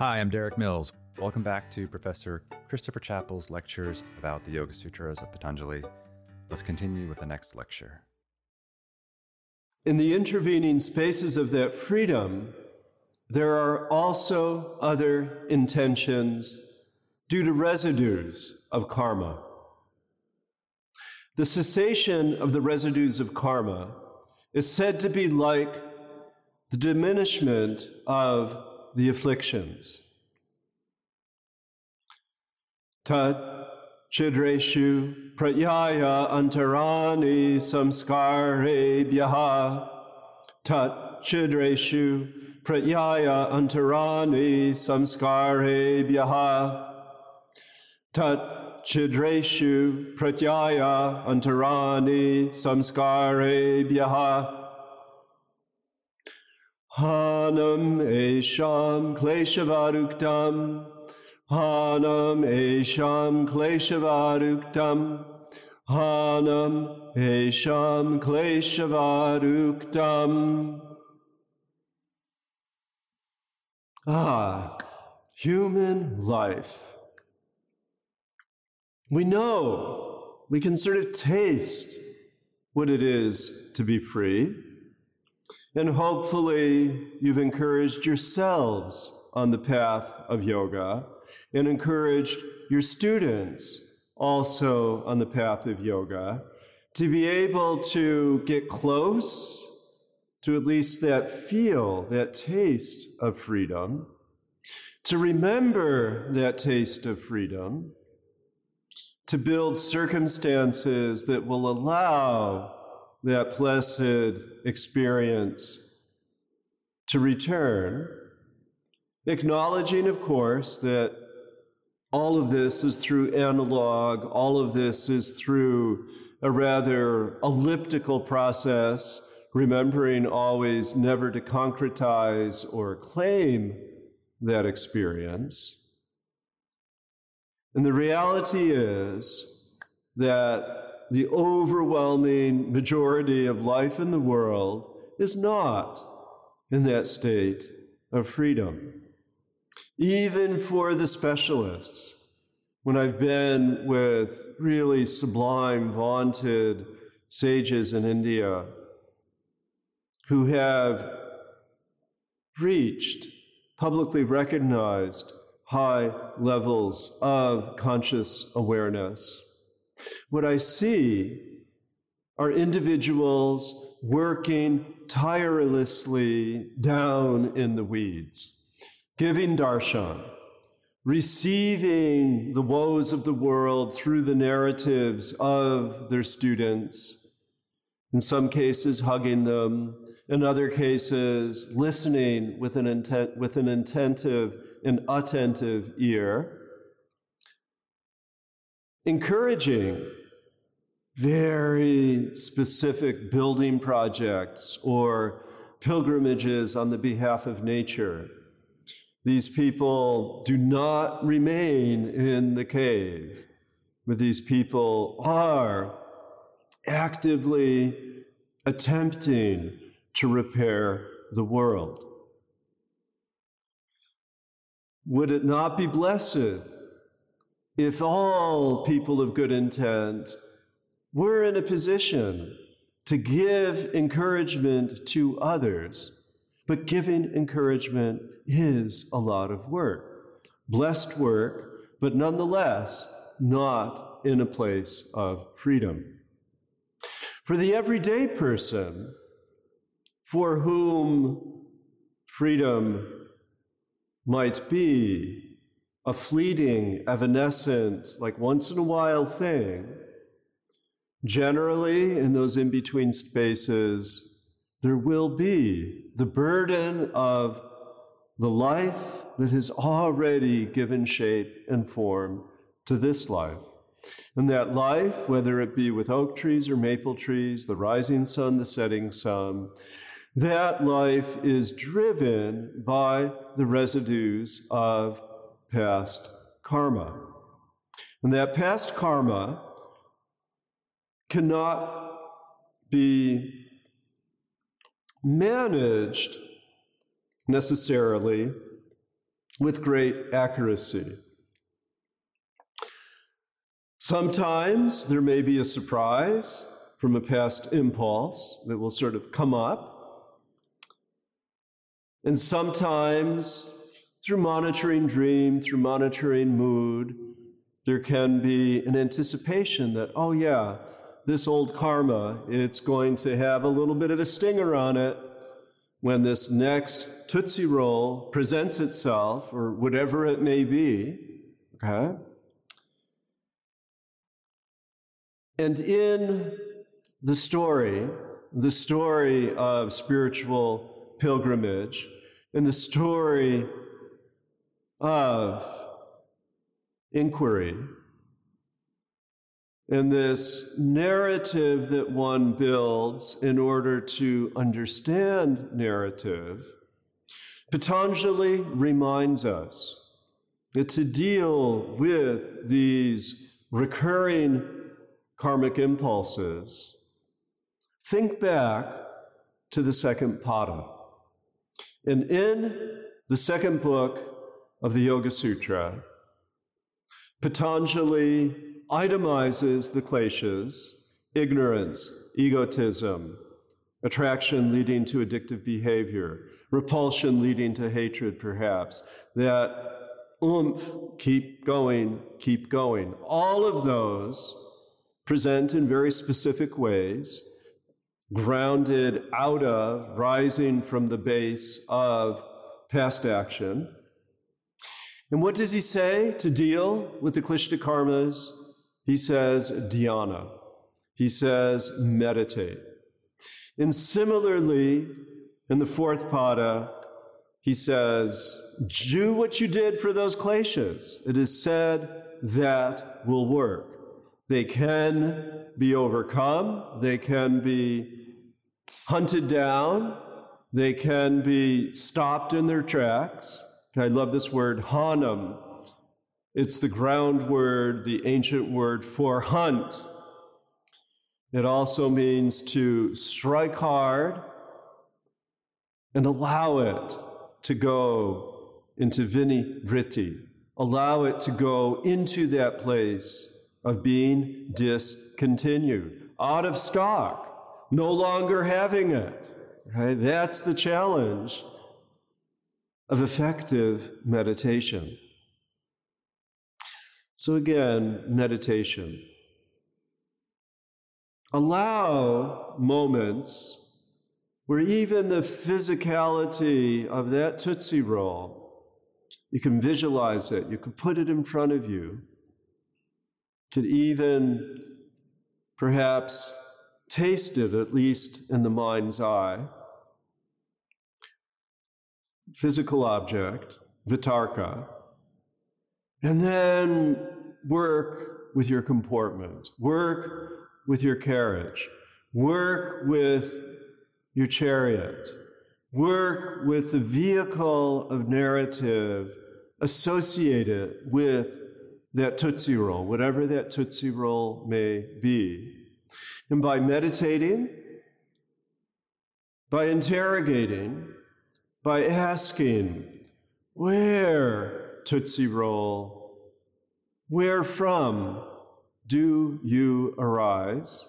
Hi, I'm Derik Mills. Welcome back to Professor Christopher Chapple's lectures about the Yoga Sutras of Patanjali. Let's continue with the next lecture. In the intervening spaces of that freedom, there are also other intentions due to residues of karma. The cessation of the residues of karma is said to be like the diminishment of the afflictions. Tat chidreshu pratyaya antarani samskarebhyaha tat chidreshu pratyaya antarani samskarebhyaha tat chidreshu pratyaya antarani samskarebhyaha Hanam esham kleshavaruktam Hanam esham kleshavaruktam Hanam esham kleshavaruktam Ah, human life. We know, we can sort of taste what it is to be free. And hopefully, you've encouraged yourselves on the path of yoga and encouraged your students also on the path of yoga to be able to get close to at least that feel, that taste of freedom, to remember that taste of freedom, to build circumstances that will allow that blessed experience to return, acknowledging, of course, that all of this is through analog, all of this is through a rather elliptical process remembering always never to concretize or claim that experience. And the reality is that the overwhelming majority of life in the world is not in that state of freedom. Even for the specialists, when I've been with really sublime, vaunted sages in India who have reached publicly recognized high levels of conscious awareness. What I see are individuals working tirelessly down in the weeds, giving darshan, receiving the woes of the world through the narratives of their students, in some cases, hugging them, in other cases, listening with an, intent, with an attentive and attentive ear, encouraging very specific building projects or pilgrimages on the behalf of nature. These people do not remain in the cave, but these people are actively attempting to repair the world. Would it not be blessed if all people of good intent were in a position to give encouragement to others? But giving encouragement is a lot of work. Blessed work, but nonetheless not in a place of freedom. For the everyday person, for whom freedom might be a fleeting, evanescent, like once in a while thing, generally in those in between spaces, there will be the burden of the life that has already given shape and form to this life. And that life, whether it be with oak trees or maple trees, the rising sun, the setting sun, that life is driven by the residues of past karma. And that past karma cannot be managed necessarily with great accuracy. Sometimes there may be a surprise from a past impulse that will sort of come up. And sometimes through monitoring dream, through monitoring mood, there can be an anticipation that, oh, yeah, this old karma, it's going to have a little bit of a stinger on it when this next Tootsie Roll presents itself, or whatever it may be. Okay? And in the story, the story of spiritual pilgrimage, in the story of inquiry, and this narrative that one builds in order to understand narrative, Patanjali reminds us that to deal with these recurring karmic impulses, think back to the second pada. And in the second book of the Yoga Sutra, Patanjali itemizes the kleshas ignorance, egotism, attraction leading to addictive behavior, repulsion leading to hatred, perhaps, that oomph, keep going, keep going. All of those present in very specific ways, grounded out of, rising from the base of past action. And what does he say to deal with the Klishta karmas? He says dhyana. He says meditate. And similarly, in the fourth pada, he says, do what you did for those kleshas. It is said that will work. They can be overcome, they can be hunted down, they can be stopped in their tracks. I love this word, hanam. It's the ground word, the ancient word for hunt. It also means to strike hard and allow it to go into vini vritti, allow it to go into that place of being discontinued, out of stock, no longer having it. Right? That's the challenge of effective meditation. So, again, meditation. Allow moments where even the physicality of that Tootsie Roll, you can visualize it, you can put it in front of you, could even perhaps taste it, at least in the mind's eye physical object, vitarka, and then work with your comportment, work with your carriage, work with your chariot, work with the vehicle of narrative associated with that Tootsie Roll, whatever that Tootsie Roll may be. And by meditating, by interrogating, by asking, Where, Tootsie Roll, where from do you arise?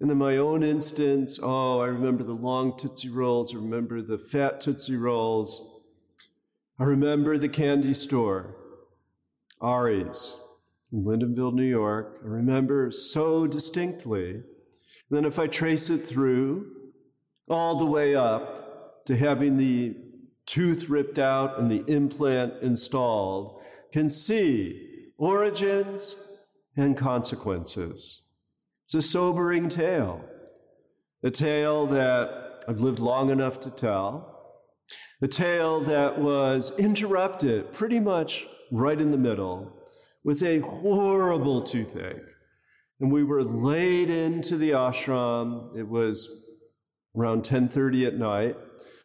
And in my own instance, oh, I remember the long Tootsie Rolls, I remember the fat Tootsie Rolls. I remember the candy store, Ari's, in Lyndonville, New York. I remember so distinctly. And then if I trace it through, all the way up, to having the tooth ripped out and the implant installed can see origins and consequences. It's a sobering tale, a tale that I've lived long enough to tell, a tale that was interrupted pretty much right in the middle with a horrible toothache. And we were laid into the ashram. It was around 10:30 at night.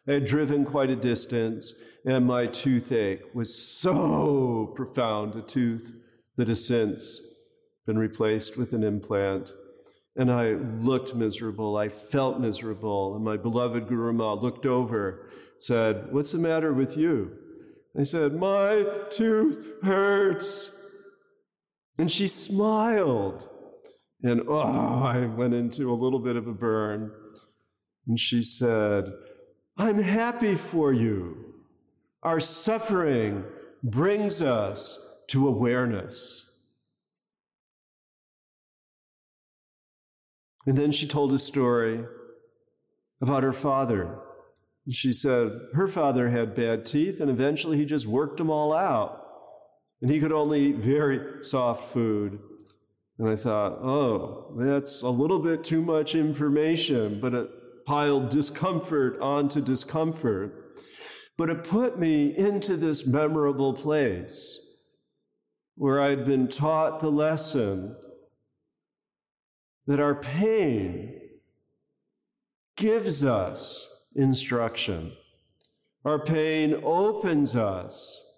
I had driven quite a distance, and my toothache was so profound a tooth that has since been replaced with an implant. And I looked miserable, I felt miserable, and my beloved Guru Ma looked over, said, What's the matter with you? I said, My tooth hurts. And she smiled. And oh, I went into a little bit of a burn. And she said, I'm happy for you. Our suffering brings us to awareness. And then she told a story about her father. She said her father had bad teeth, and eventually he just worked them all out. And he could only eat very soft food. And I thought, oh, that's a little bit too much information, but it piled discomfort onto discomfort. But it put me into this memorable place where I'd been taught the lesson that our pain gives us instruction. Our pain opens us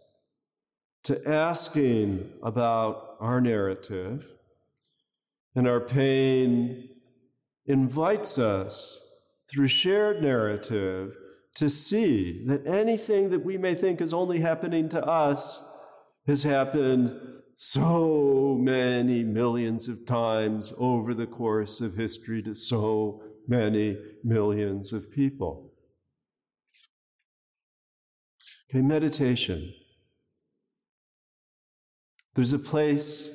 to asking about our narrative, and our pain invites us through shared narrative to see that anything that we may think is only happening to us has happened so many millions of times over the course of history to so many millions of people. Okay, meditation. There's a place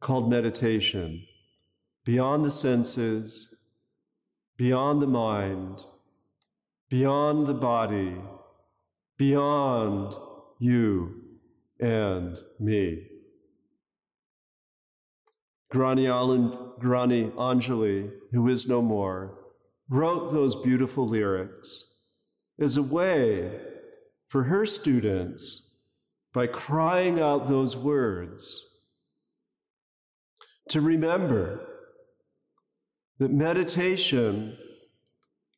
called meditation beyond the senses, beyond the mind, beyond the body, beyond you and me. Gurani, Gurani Anjali, who is no more, wrote those beautiful lyrics as a way for her students, by crying out those words, to remember that meditation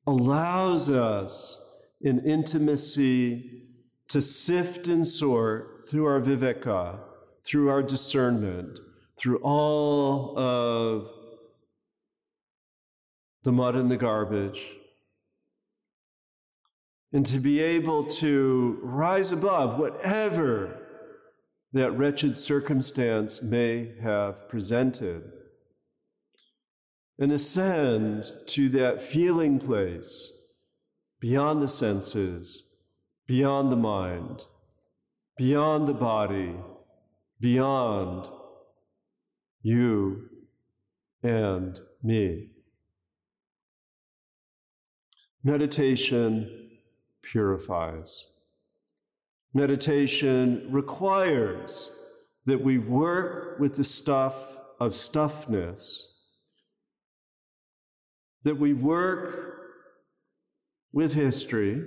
allows us in intimacy to sift and sort through our viveka, through our discernment, through all of the mud and the garbage, and to be able to rise above whatever that wretched circumstance may have presented and ascend to that feeling place beyond the senses, beyond the mind, beyond the body, beyond you and me. Meditation purifies. Meditation requires that we work with the stuff of stuffness, that we work with history,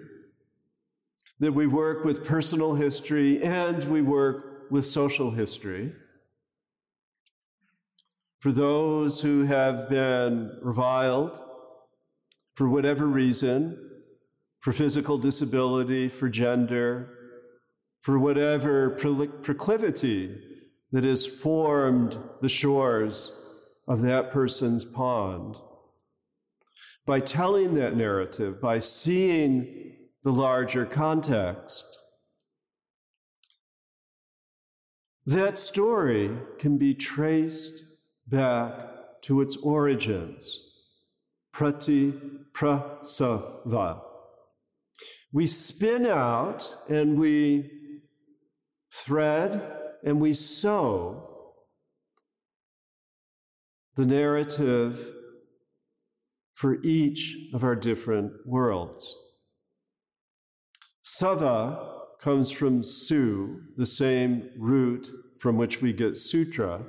that we work with personal history, and we work with social history for those who have been reviled for whatever reason, for physical disability, for gender, for whatever proclivity that has formed the shores of that person's pond. By telling that narrative, by seeing the larger context, that story can be traced back to its origins, prati prasava. We spin out and we thread and we sew the narrative for each of our different worlds. Sava comes from su, the same root from which we get sutra,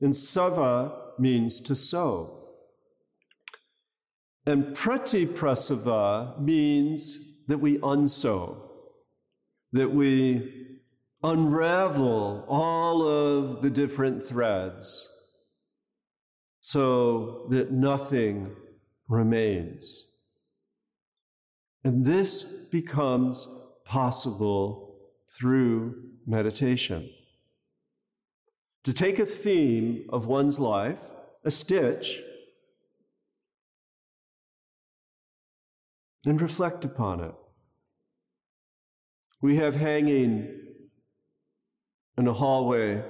and sava means to sow. And pratiprasava means that we unsew, that we unravel all of the different threads so that nothing remains. And this becomes possible through meditation to take a theme of one's life, a stitch, and reflect upon it. We have hanging in a hallway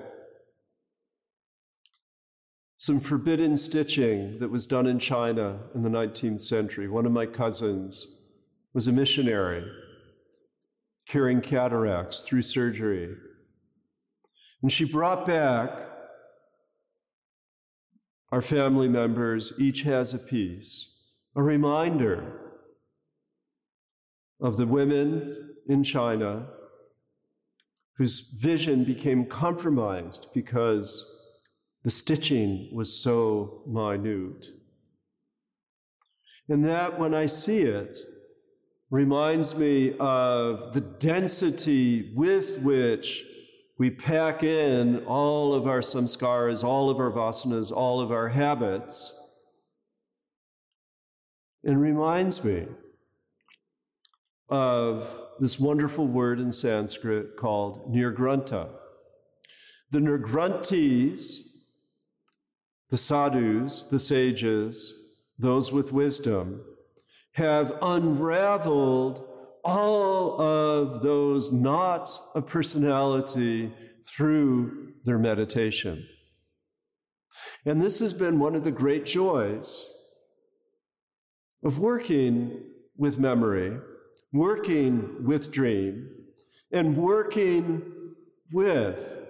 some forbidden stitching that was done in China in the 19th century. One of my cousins was a missionary curing cataracts through surgery. And she brought back our family members, each has a piece, a reminder of the women in China whose vision became compromised because the stitching was so minute. And that, when I see it, reminds me of the density with which we pack in all of our samskaras, all of our vasanas, all of our habits, and reminds me of this wonderful word in Sanskrit called nirgrantha. The nirgranthis, the sadhus, the sages, those with wisdom, have unraveled all of those knots of personality through their meditation. And this has been one of the great joys of working with memory, working with dream, and working with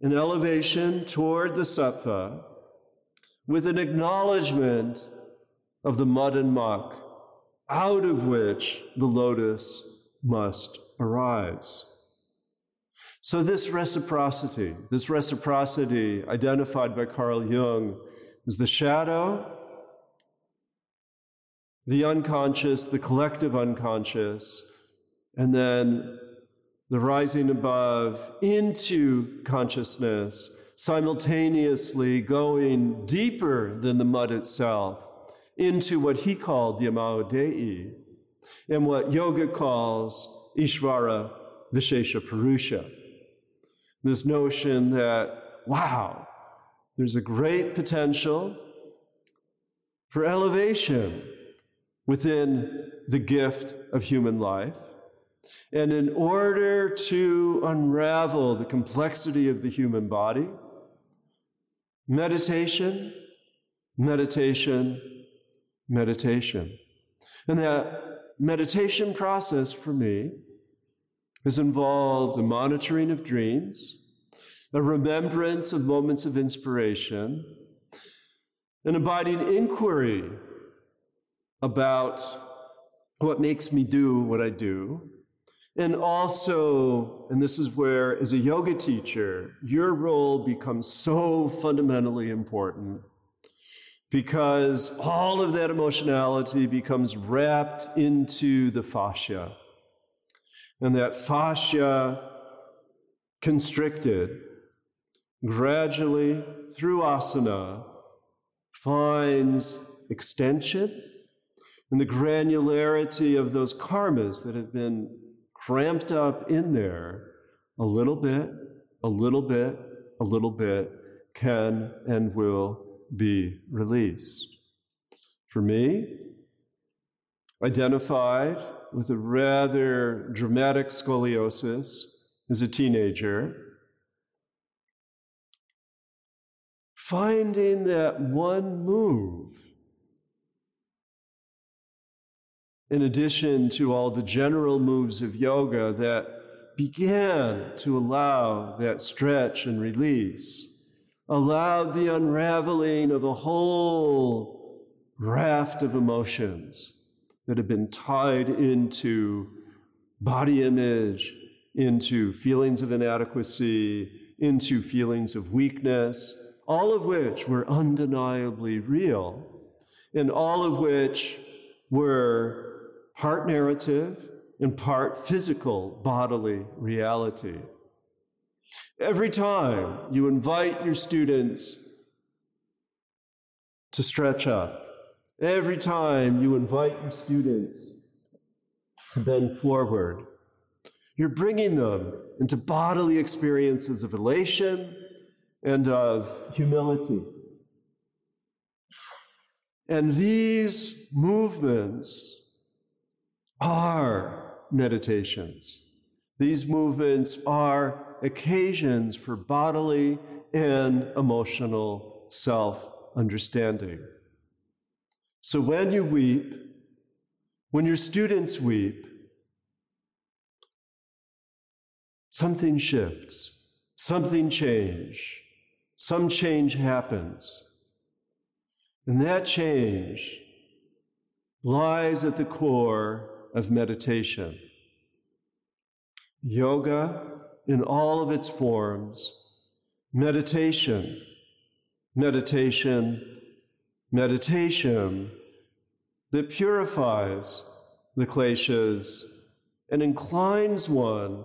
an elevation toward the sattva, with an acknowledgement of the mud and muck out of which the lotus must arise. So, this reciprocity, this reciprocity identified by Carl Jung is the shadow, the unconscious, the collective unconscious, and then the rising above into consciousness, simultaneously going deeper than the mud itself into what he called the imago Dei and what yoga calls Ishvara Vishesha Purusha. This notion that, wow, there's a great potential for elevation within the gift of human life. And in order to unravel the complexity of the human body, meditation, meditation, meditation. And that meditation process for me has involved a monitoring of dreams, a remembrance of moments of inspiration, an abiding inquiry about what makes me do what I do. And also, and this is where, as a yoga teacher, your role becomes so fundamentally important because all of that emotionality becomes wrapped into the fascia. And that fascia constricted gradually through asana finds extension and the granularity of those karmas that have been cramped up in there a little bit, a little bit, a little bit can and will be released. For me, identified with a rather dramatic scoliosis as a teenager, finding that one move, in addition to all the general moves of yoga that began to allow that stretch and release allowed the unraveling of a whole raft of emotions that have been tied into body image, into feelings of inadequacy, into feelings of weakness, all of which were undeniably real, and all of which were part narrative and part physical bodily reality. Every time you invite your students to stretch up, every time you invite your students to bend forward, you're bringing them into bodily experiences of elation and of humility. And these movements are meditations. These movements are occasions for bodily and emotional self understanding. So when you weep, when your students weep, something shifts, something change, some change happens. And that change lies at the core of meditation. Yoga in all of its forms, meditation, meditation, meditation that purifies the kleshas and inclines one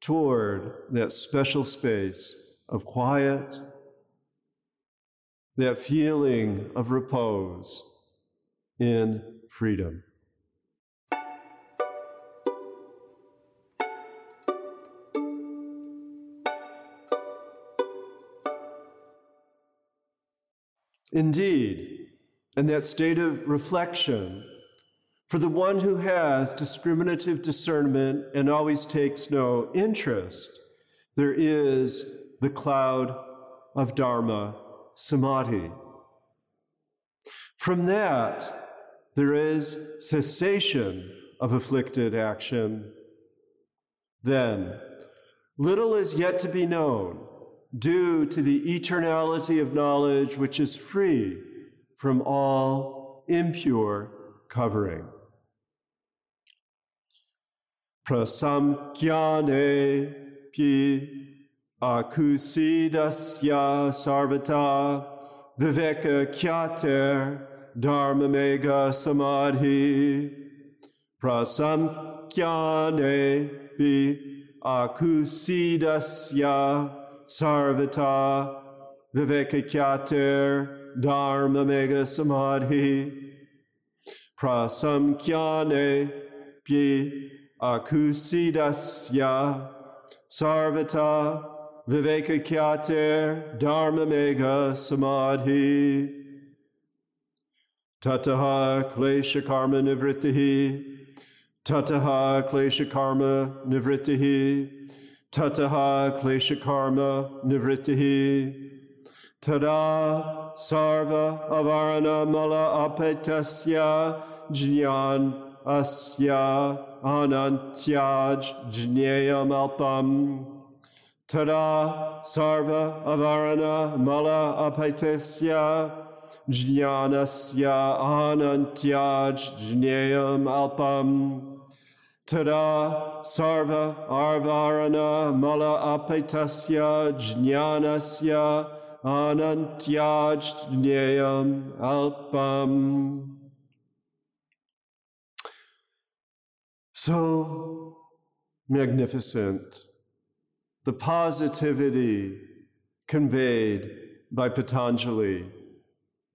toward that special space of quiet, that feeling of repose in freedom. Indeed, in that state of reflection, for the one who has discriminative discernment and always takes no interest, there is the cloud of Dharma samadhi. From that, there is cessation of afflicted action. Then, little is yet to be known due to the eternality of knowledge which is free from all impure covering. Prasamkyane pi akusidasya sarvata viveka kyater dharma samadhi prasamkyane pi akusidasya sarvata vivekakyater dharma mega samadhi prasamkyane pi akusidasya sarvata vivekakyater dharma mega samadhi tataha klesha karma nivritihi tataha klesha karma nivritihi tataha klesha karma nivritihi. Tada sarva avarana mala apetasya jnyan asya anantyaj jneyam alpam tada sarva avarana mala apetasya jnanasya anantyaj jneyam alpam Tada sarva arvarana mala apetasya jnanasya anantyaj jneyam alpam. So magnificent, the positivity conveyed by Patanjali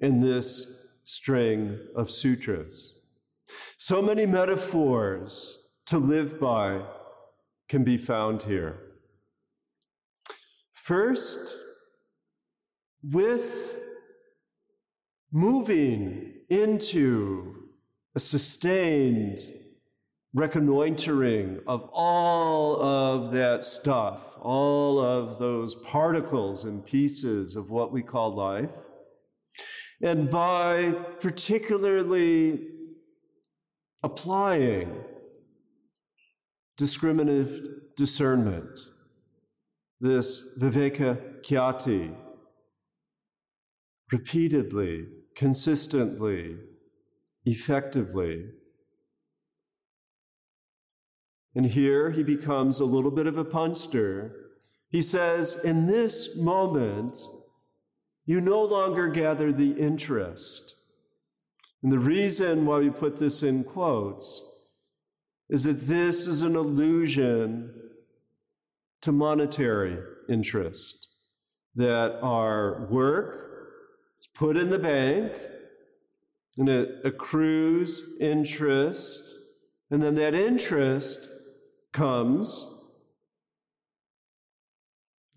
in this string of sutras. So many metaphors to live by can be found here. First, with moving into a sustained reconnoitering of all of that stuff, all of those particles and pieces of what we call life. And by particularly applying discriminative discernment, this viveka kyati, repeatedly, consistently, effectively. And here he becomes a little bit of a punster. He says, In this moment, you no longer gather the interest. And the reason why we put this in quotes is that this is an allusion to monetary interest, that our work is put in the bank and it accrues interest, and then that interest comes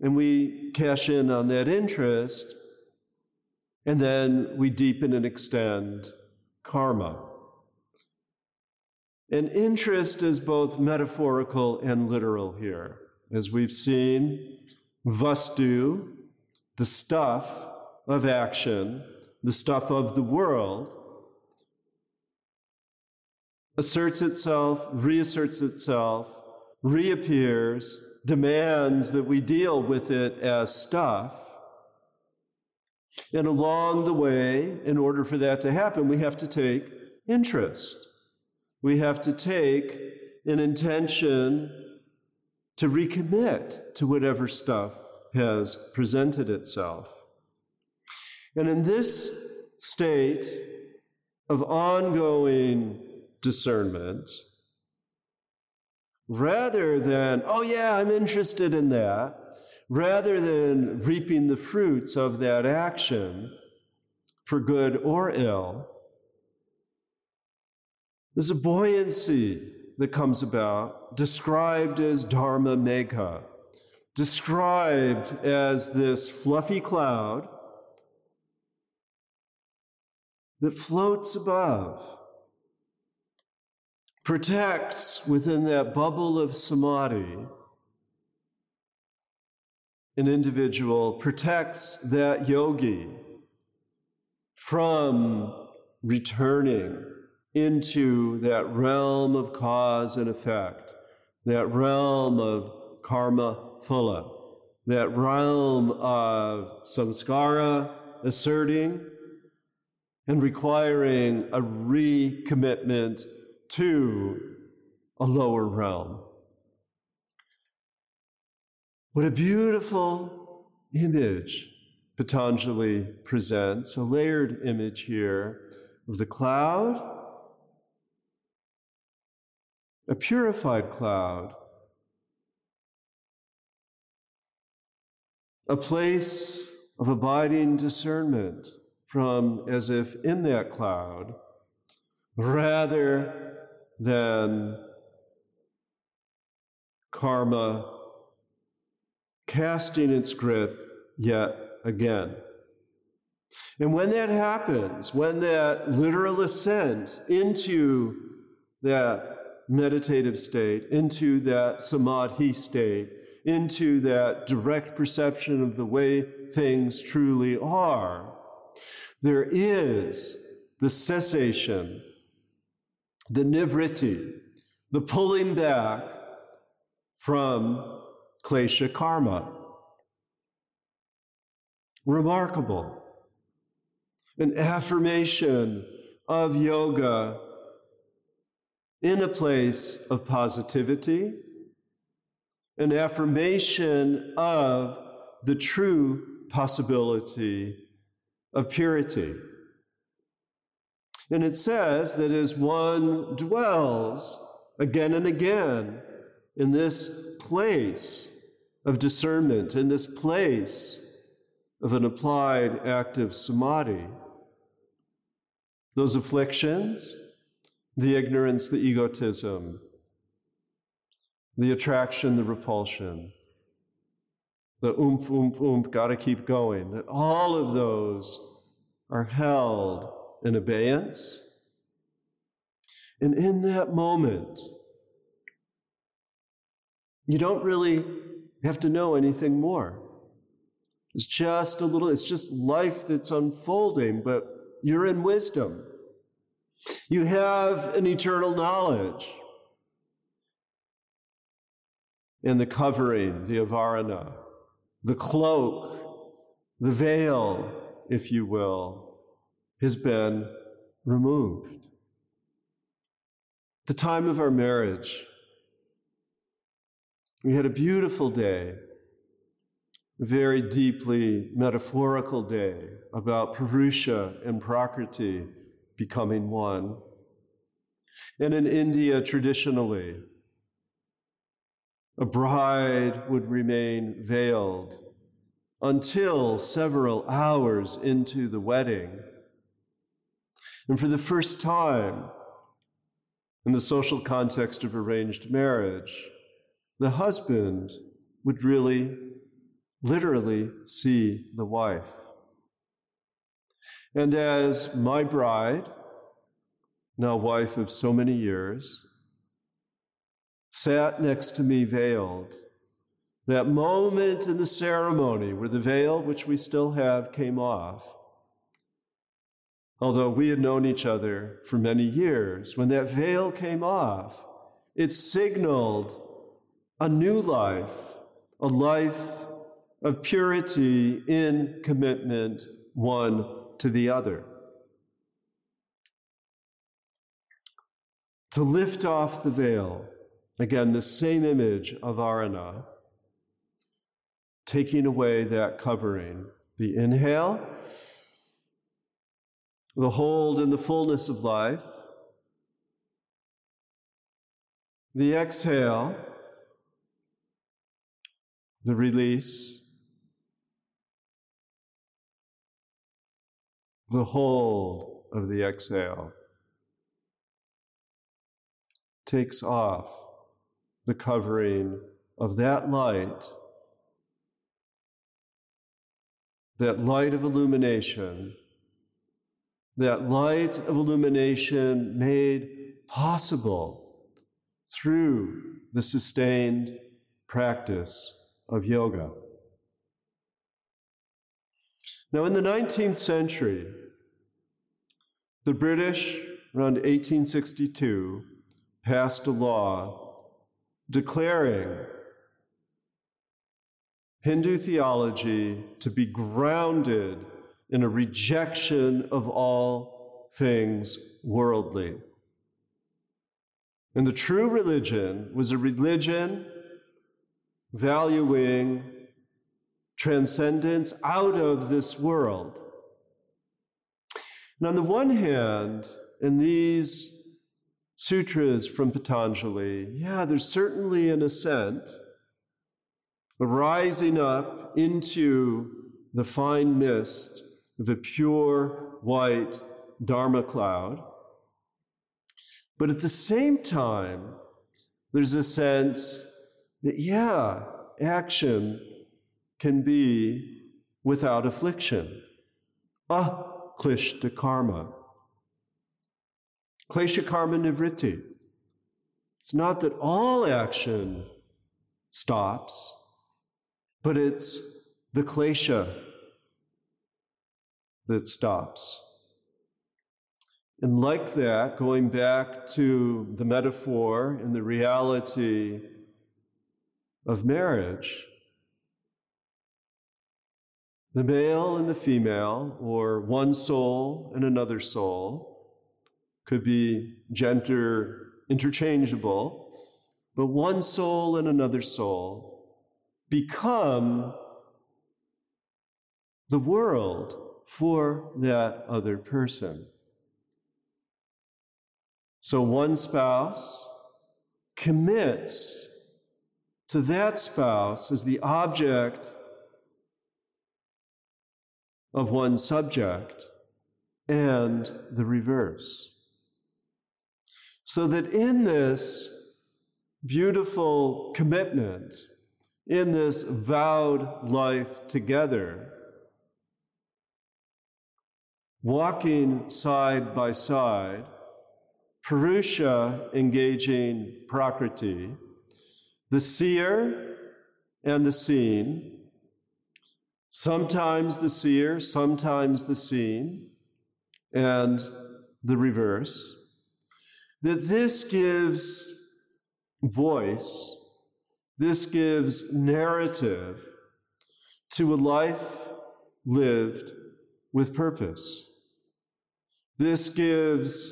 and we cash in on that interest, and then we deepen and extend karma. And interest is both metaphorical and literal here. As we've seen, vastu, the stuff of action, the stuff of the world, asserts itself, reasserts itself, reappears, demands that we deal with it as stuff. And along the way, in order for that to happen, we have to take interest. We have to take an intention to recommit to whatever stuff has presented itself. And in this state of ongoing discernment, rather than, oh yeah, I'm interested in that, rather than reaping the fruits of that action for good or ill, there's a buoyancy that comes about, described as Dharma Megha, described as this fluffy cloud that floats above, protects within that bubble of samadhi an individual, protects that yogi from returning into that realm of cause and effect, that realm of karma phala, that realm of samskara asserting and requiring a recommitment to a lower realm. What a beautiful image Patanjali presents, a layered image here of the cloud a purified cloud, a place of abiding discernment from as if in that cloud, rather than karma casting its grip yet again. And when that happens, when that literal ascent into that meditative state, into that samadhi state, into that direct perception of the way things truly are, there is the cessation, the nivritti, the pulling back from klesha karma. Remarkable. An affirmation of yoga in a place of positivity, an affirmation of the true possibility of purity. And it says that as one dwells again and again in this place of discernment, in this place of an applied active samadhi, those afflictions, the ignorance, the egotism, the attraction, the repulsion, the oomph, oomph, oomph, gotta keep going, that all of those are held in abeyance. And in that moment, you don't really have to know anything more. It's just a little, it's just life that's unfolding, but you're in wisdom. You have an eternal knowledge. In the covering, the avarana, the cloak, the veil, if you will, has been removed. The time of our marriage, we had a beautiful day, a very deeply metaphorical day about Purusha and Prakriti becoming one. And in India, traditionally, a bride would remain veiled until several hours into the wedding. And for the first time, in the social context of arranged marriage, the husband would really, literally see the wife. And as my bride, now wife of so many years, sat next to me veiled. That moment in the ceremony where the veil, which we still have, came off. Although we had known each other for many years, when that veil came off, it signaled a new life, a life of purity in commitment one to the other. To lift off the veil, again, the same image of Arana, taking away that covering. The inhale, the hold in the fullness of life, the exhale, the release, the hold of the exhale takes off the covering of that light, that light of illumination, that light of illumination made possible through the sustained practice of yoga. Now, in the 19th century, the British, around 1862, passed a law declaring Hindu theology to be grounded in a rejection of all things worldly. And the true religion was a religion valuing transcendence out of this world. And on the one hand, in these sutras from Patanjali, yeah, there's certainly an ascent, a rising up into the fine mist of a pure white Dharma cloud. But at the same time, there's a sense that, yeah, action can be without affliction. Ah, klishta karma. Klesha karma nivritti. It's not that all action stops, but it's the klesha that stops. And like that, going back to the metaphor and the reality of marriage, the male and the female, or one soul and another soul, could be gender interchangeable, but one soul and another soul become the world for that other person. So one spouse commits to that spouse as the object of one subject and the reverse. So that in this beautiful commitment, in this vowed life together, walking side by side, Purusha engaging Prakriti, the seer and the seen, sometimes the seer, sometimes the seen, and the reverse, that this gives voice, this gives narrative to a life lived with purpose. This gives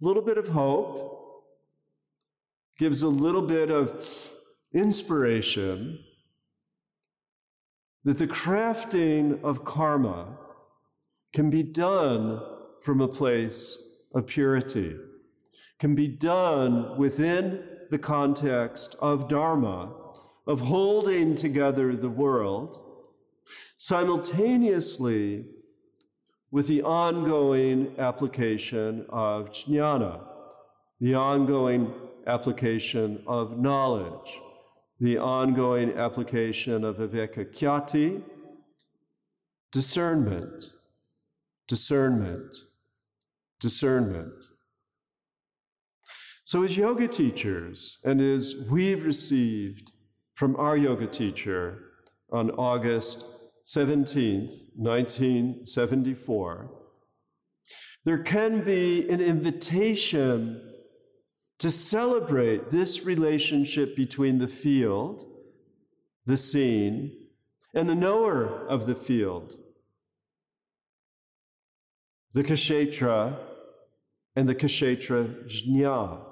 a little bit of hope, gives a little bit of inspiration that the crafting of karma can be done from a place of purity, can be done within the context of Dharma, of holding together the world, simultaneously with the ongoing application of jnana, the ongoing application of knowledge the ongoing application of viveka discernment, discernment, discernment. So, as yoga teachers, and as we've received from our yoga teacher on August 17th, 1974, there can be an invitation to celebrate this relationship between the field, the seen, and the knower of the field, the Kshetra and the Kshetra Jna.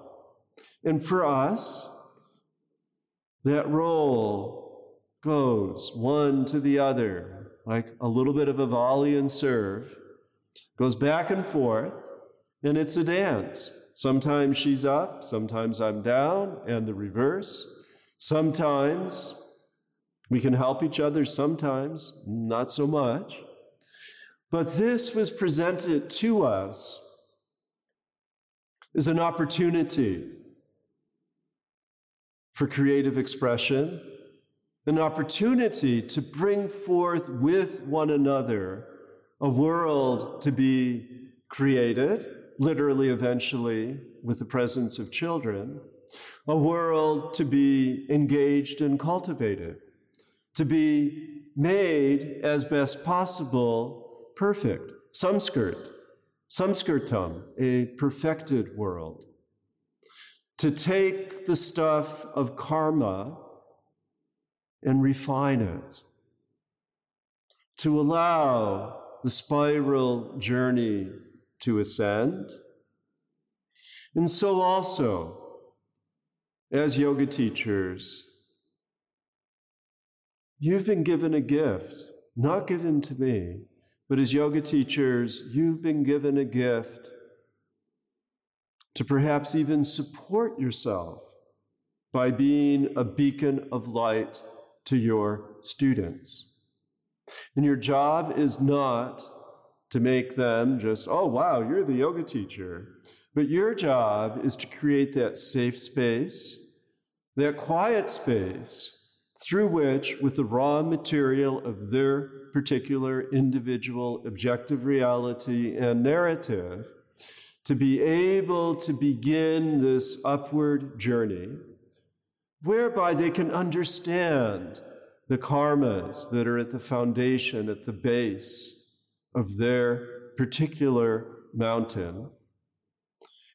And for us, that role goes one to the other, like a little bit of a volley and serve, goes back and forth, and it's a dance. Sometimes she's up, sometimes I'm down, and the reverse. Sometimes we can help each other, sometimes not so much. But this was presented to us as an opportunity for creative expression, an opportunity to bring forth with one another a world to be created, literally, eventually, with the presence of children, a world to be engaged and cultivated, to be made as best possible perfect, samskrit, samskritam, a perfected world. To take the stuff of karma and refine it, to allow the spiral journey to ascend. And so, also, as yoga teachers, you've been given a gift, not given to me, but as yoga teachers, you've been given a gift to perhaps even support yourself by being a beacon of light to your students. And your job is not to make them just, oh, wow, you're the yoga teacher. But your job is to create that safe space, that quiet space through which, with the raw material of their particular individual objective reality and narrative, to be able to begin this upward journey whereby they can understand the karmas that are at the foundation, at the base of their particular mountain.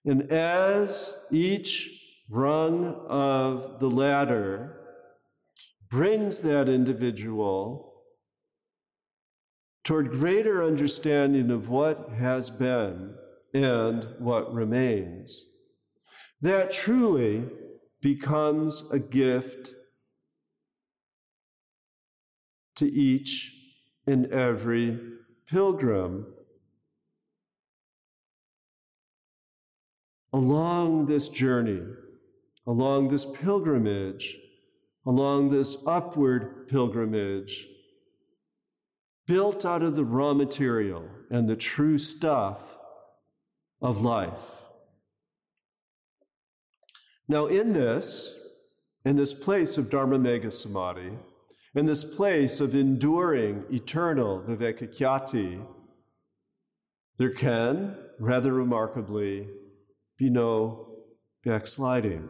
And as each rung of the ladder brings that individual toward greater understanding of what has been and what remains. That truly becomes a gift to each and every pilgrim. Along this journey, along this pilgrimage, along this upward pilgrimage, built out of the raw material and the true stuff of life. Now, in this, in this place of Dharma Megha Samadhi, in this place of enduring eternal Vivekakyati, there can, rather remarkably, be no backsliding.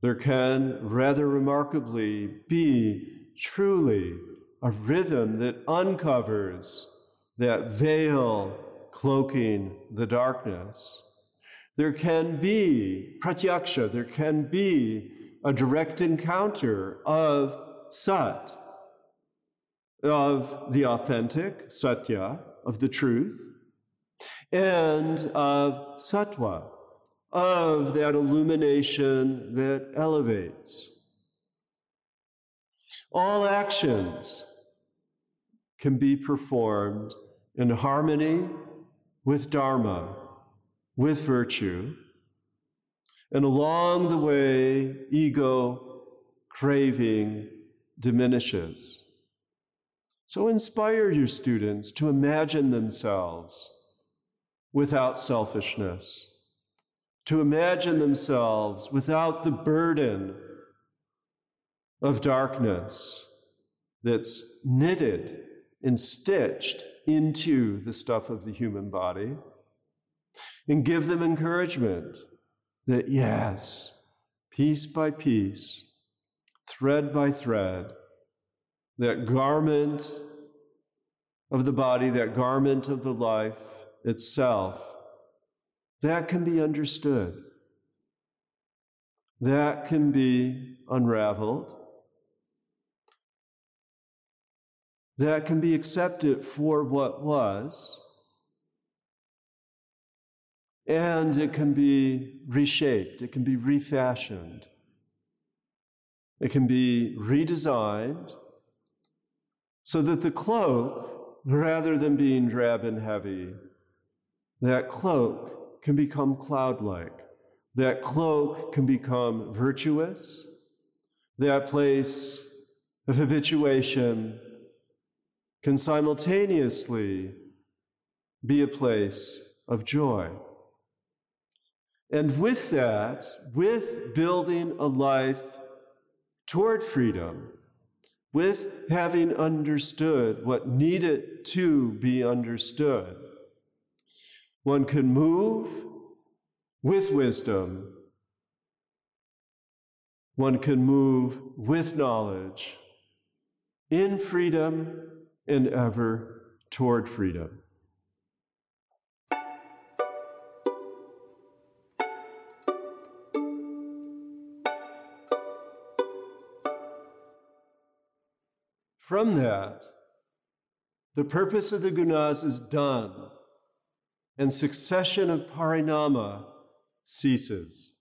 There can, rather remarkably, be truly a rhythm that uncovers that veil cloaking the darkness. There can be pratyaksha, there can be a direct encounter of sat, of the authentic, satya, of the truth, and of sattva, of that illumination that elevates. All actions can be performed in harmony with Dharma, with virtue. And along the way, ego craving diminishes. So inspire your students to imagine themselves without selfishness, to imagine themselves without the burden of darkness that's knitted and stitched into the stuff of the human body and give them encouragement that yes, piece by piece, thread by thread, that garment of the body, that garment of the life itself, that can be understood. That can be unraveled. That can be accepted for what was. And it can be reshaped, it can be refashioned, it can be redesigned so that the cloak, rather than being drab and heavy, that cloak can become cloud like. That cloak can become virtuous. That place of habituation can simultaneously be a place of joy. And with that, with building a life toward freedom, with having understood what needed to be understood, one can move with wisdom. One can move with knowledge in freedom and ever toward freedom. From that, the purpose of the gunas is done, and succession of parinama ceases.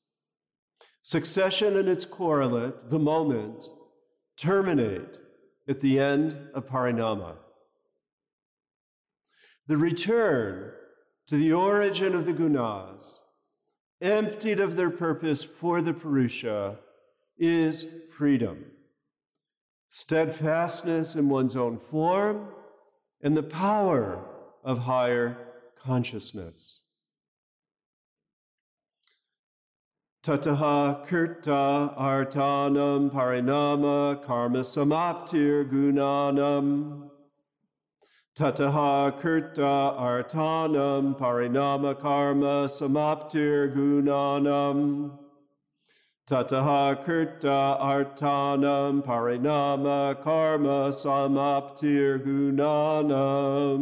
Succession and its correlate, the moment, terminate at the end of parinama. The return to the origin of the gunas, emptied of their purpose for the Purusha, is freedom steadfastness in one's own form, and the power of higher consciousness. Tataha kirta artanam parinama krama samaptir gunanam. Tataha kirta artanam parinama krama samaptir gunanam. Tataha kirta artanam parinama krama samaptir gunanam.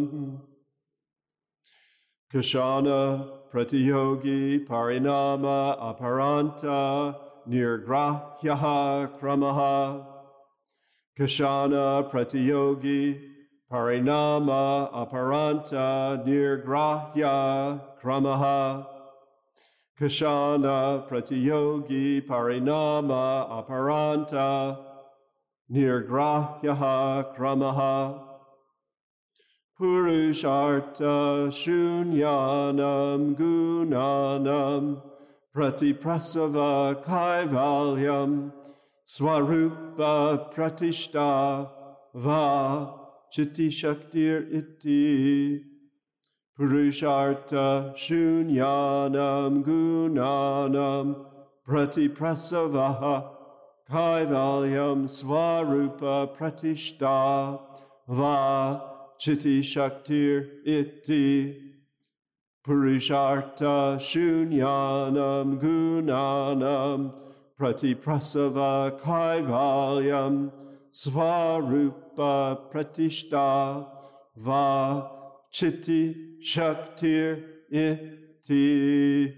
Kshana pratiyogi parinama aparanta nirgrahyaha kramaha. Kshana pratiyogi parinama aparanta nirgrahya kramaha. Kshana Pratiyogi Parinama Aparanta Nirgrahyaha Kramaha Purusharta Shunyanam Gunanam Pratiprasava Kaivalyam Swarupa Pratishta Va Chitti Shaktir Iti Purusharta Shunyanam Gunanam Pratiprasavaha Kaivalyam Swarupa Pratishta Va Chitti Shaktir Iti Purusharta Shunyanam Gunanam Pratiprasava Kaivalyam Swarupa Pratishta Va Chitti Shaktir Iti.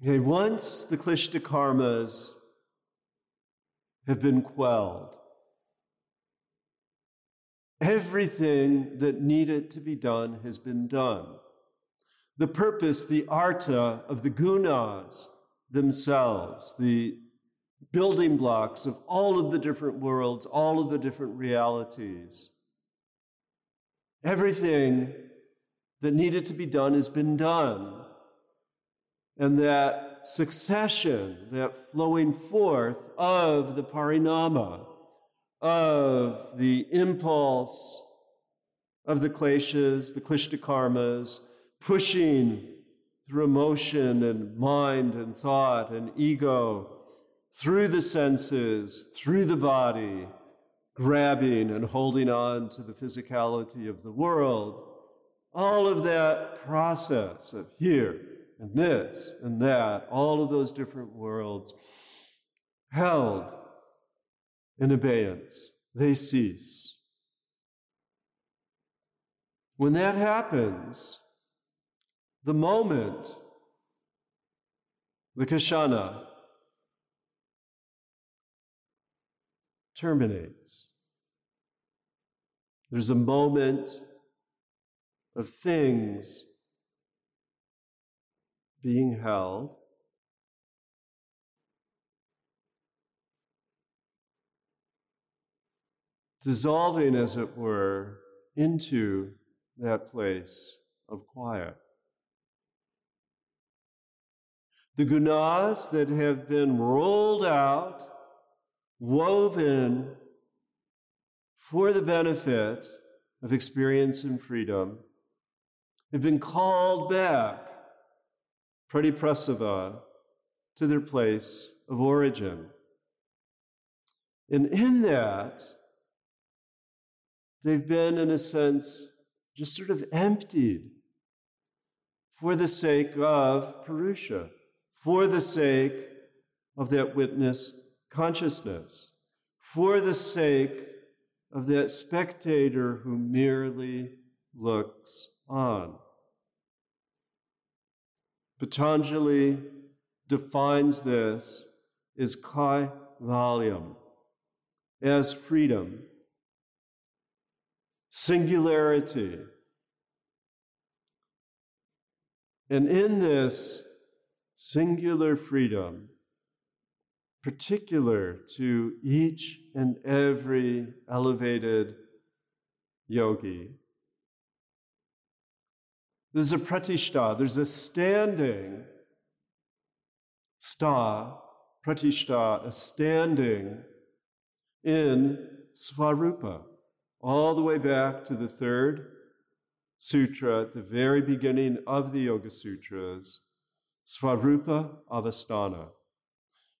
Okay, once the Klishta karmas have been quelled, everything that needed to be done has been done. The purpose, the arta of the gunas, themselves, the building blocks of all of the different worlds, all of the different realities. Everything that needed to be done has been done. And that succession, that flowing forth of the parinama, of the impulse of the kleshas, the klishta karmas, pushing through emotion and mind and thought and ego, through the senses, through the body, grabbing and holding on to the physicality of the world, all of that process of here and this and that, all of those different worlds held in abeyance, they cease. When that happens, the moment, the Kshana, terminates. There's a moment of things being held. Dissolving, as it were, into that place of quiet. The gunas that have been rolled out, woven for the benefit of experience and freedom, have been called back, pratiprasava, to their place of origin. And in that, they've been, in a sense, just sort of emptied for the sake of Purusha, for the sake of that witness consciousness, for the sake of that spectator who merely looks on. Patanjali defines this as kaivalyam, as freedom singularity. And in this singular freedom, particular to each and every elevated yogi, there's a pratishta, there's a standing sta, pratishta, a standing in svarupa all the way back to the third sutra at the very beginning of the Yoga Sutras, Svarupa Avasthana.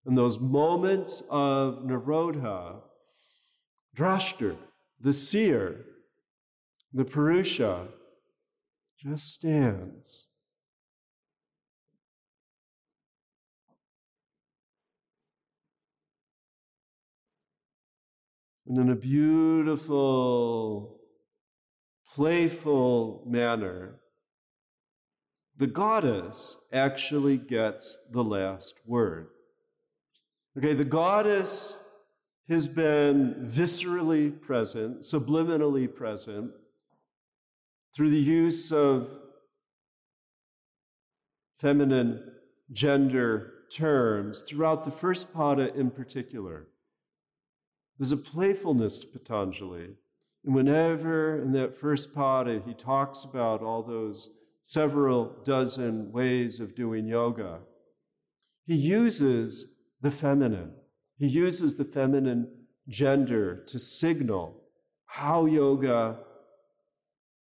In those moments of Nirodha, Drashta, the seer, the Purusha, just stands. and in a beautiful, playful manner, the goddess actually gets the last word. Okay, the goddess has been viscerally present, subliminally present, through the use of feminine gender terms throughout the first pada in particular. There's a playfulness to Patanjali. And whenever in that first pada he talks about all those several dozen ways of doing yoga, he uses the feminine. He uses the feminine gender to signal how yoga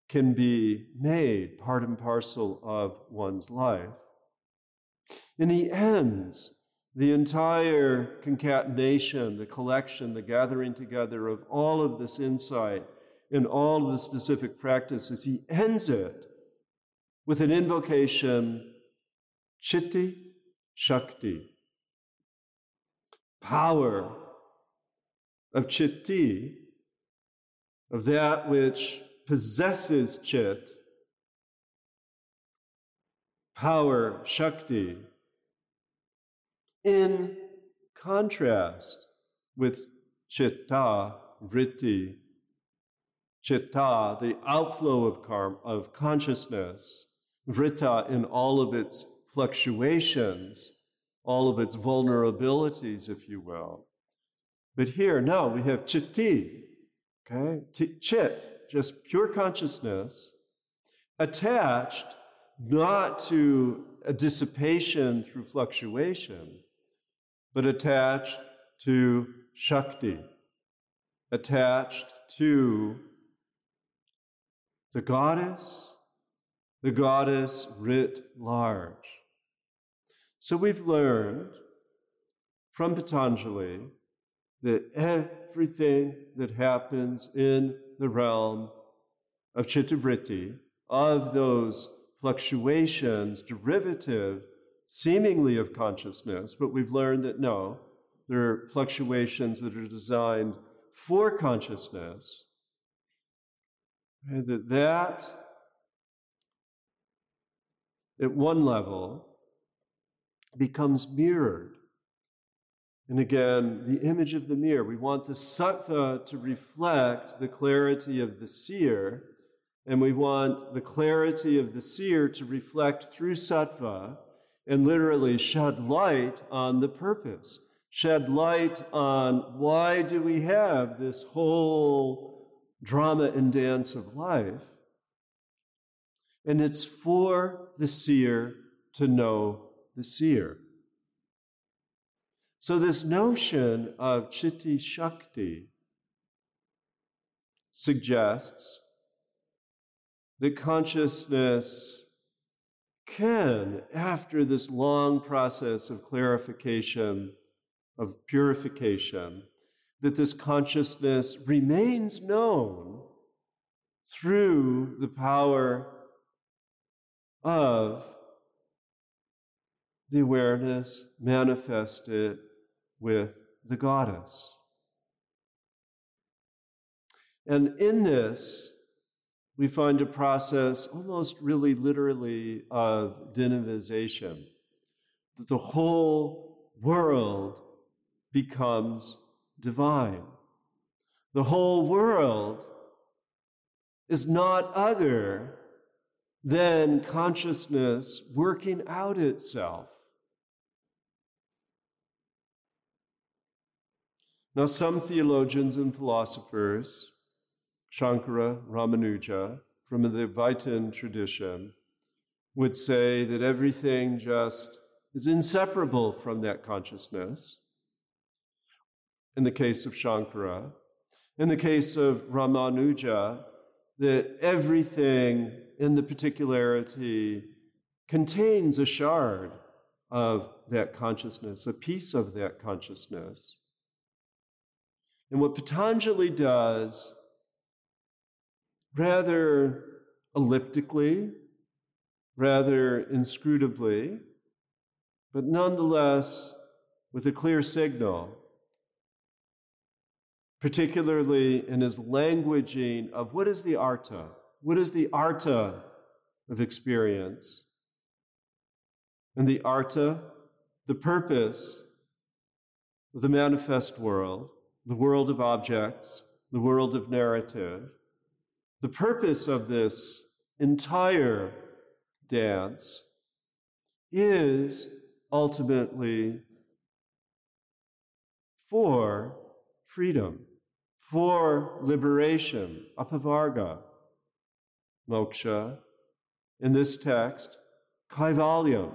can be made part and parcel of one's life. And he ends the entire concatenation, the collection, the gathering together of all of this insight and all of the specific practices, he ends it with an invocation Chitti Shakti, power of Chitti, of that which possesses Chit, power, Shakti, in contrast with chitta, vritti, chitta, the outflow of, karma, of consciousness, vritta in all of its fluctuations, all of its vulnerabilities, if you will. But here, now we have chitti, okay? chit, just pure consciousness, attached not to a dissipation through fluctuation, but attached to Shakti, attached to the goddess, the goddess writ large. So we've learned from Patanjali that everything that happens in the realm of chittavritti, of those fluctuations, derivative seemingly of consciousness, but we've learned that no, there are fluctuations that are designed for consciousness. And that that at one level becomes mirrored. And again, the image of the mirror. We want the sattva uh, to reflect the clarity of the seer, and we want the clarity of the seer to reflect through sattva and literally shed light on the purpose, shed light on why do we have this whole drama and dance of life. And it's for the seer to know the seer. So, this notion of chitti shakti suggests that consciousness can, after this long process of clarification, of purification, that this consciousness remains known through the power of the awareness manifested with the goddess. And in this, we find a process almost really literally of divinization, that the whole world becomes divine. The whole world is not other than consciousness working out itself. Now, some theologians and philosophers Shankara Ramanuja from the Advaitin tradition would say that everything just is inseparable from that consciousness. In the case of Shankara, in the case of Ramanuja, that everything in the particularity contains a shard of that consciousness, a piece of that consciousness. And what Patanjali does rather elliptically, rather inscrutably, but nonetheless with a clear signal, particularly in his languaging of what is the arta? What is the arta of experience? And the arta, the purpose of the manifest world, the world of objects, the world of narrative, the purpose of this entire dance is ultimately for freedom, for liberation, apavarga, moksha. In this text, kaivalyam,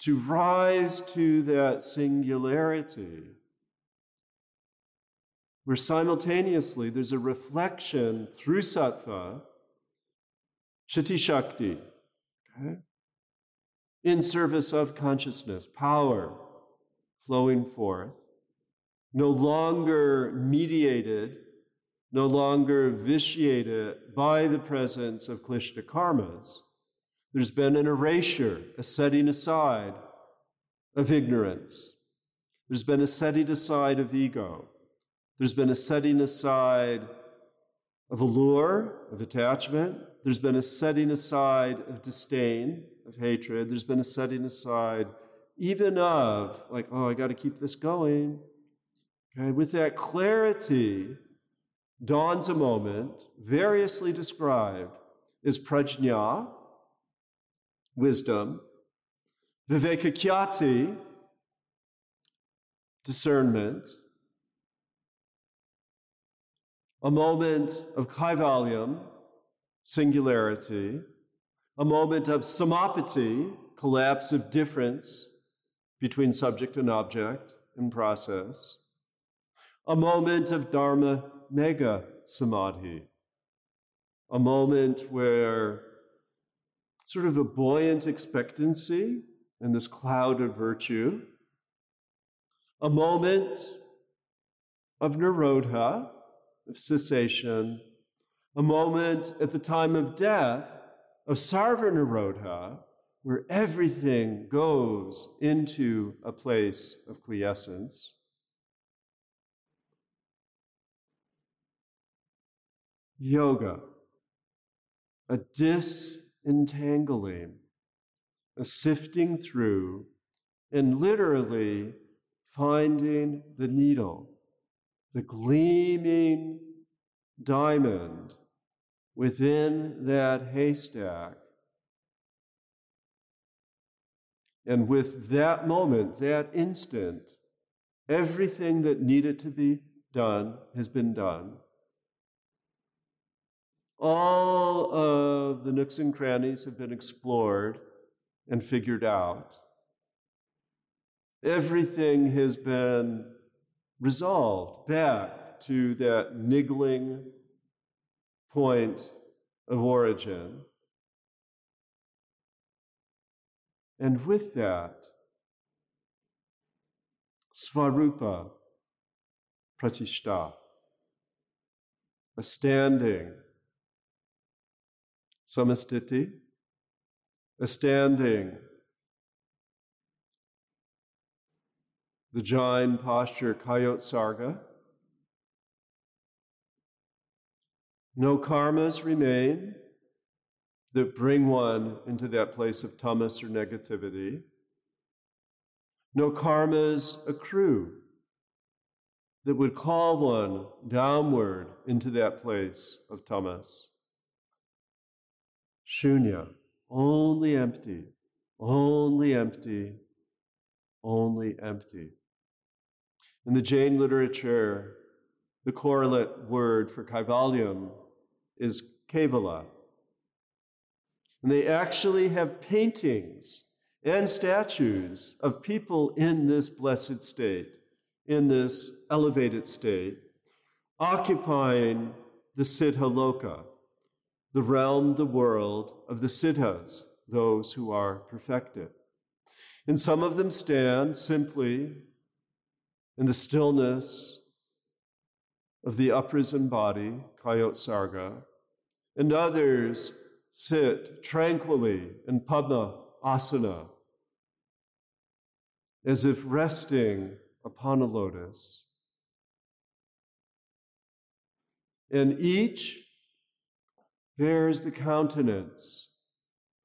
to rise to that singularity where simultaneously there's a reflection through sattva, chitti shakti, okay, in service of consciousness, power flowing forth, no longer mediated, no longer vitiated by the presence of klishta karmas. There's been an erasure, a setting aside of ignorance. There's been a setting aside of ego. There's been a setting aside of allure, of attachment. There's been a setting aside of disdain, of hatred. There's been a setting aside even of, like, oh, I got to keep this going. Okay, with that clarity dawns a moment, variously described as prajna, wisdom, vivekakyati, discernment, a moment of kaivalyam, singularity, a moment of samapati, collapse of difference between subject and object in process, a moment of dharma megha samadhi, a moment where sort of a buoyant expectancy in this cloud of virtue, a moment of nirodha, of cessation, a moment at the time of death of sarva nirodha, where everything goes into a place of quiescence. Yoga, a disentangling, a sifting through, and literally finding the needle, the gleaming diamond within that haystack. And with that moment, that instant, everything that needed to be done has been done. All of the nooks and crannies have been explored and figured out. Everything has been resolved back to that niggling point of origin. And with that, Svarupa Pratishta, a standing, Samastiti, a standing, the Jain posture Kayotsarga, No karmas remain that bring one into that place of tamas or negativity. No karmas accrue that would call one downward into that place of tamas. Shunya, only empty, only empty, only empty. In the Jain literature, the correlate word for kaivalyam is Kevala. And they actually have paintings and statues of people in this blessed state, in this elevated state, occupying the Siddha Loka, the realm, the world of the Siddhas, those who are perfected. And some of them stand simply in the stillness of the uprisen body, Kayotsarga, and others sit tranquilly in Padma Asana, as if resting upon a lotus. And each bears the countenance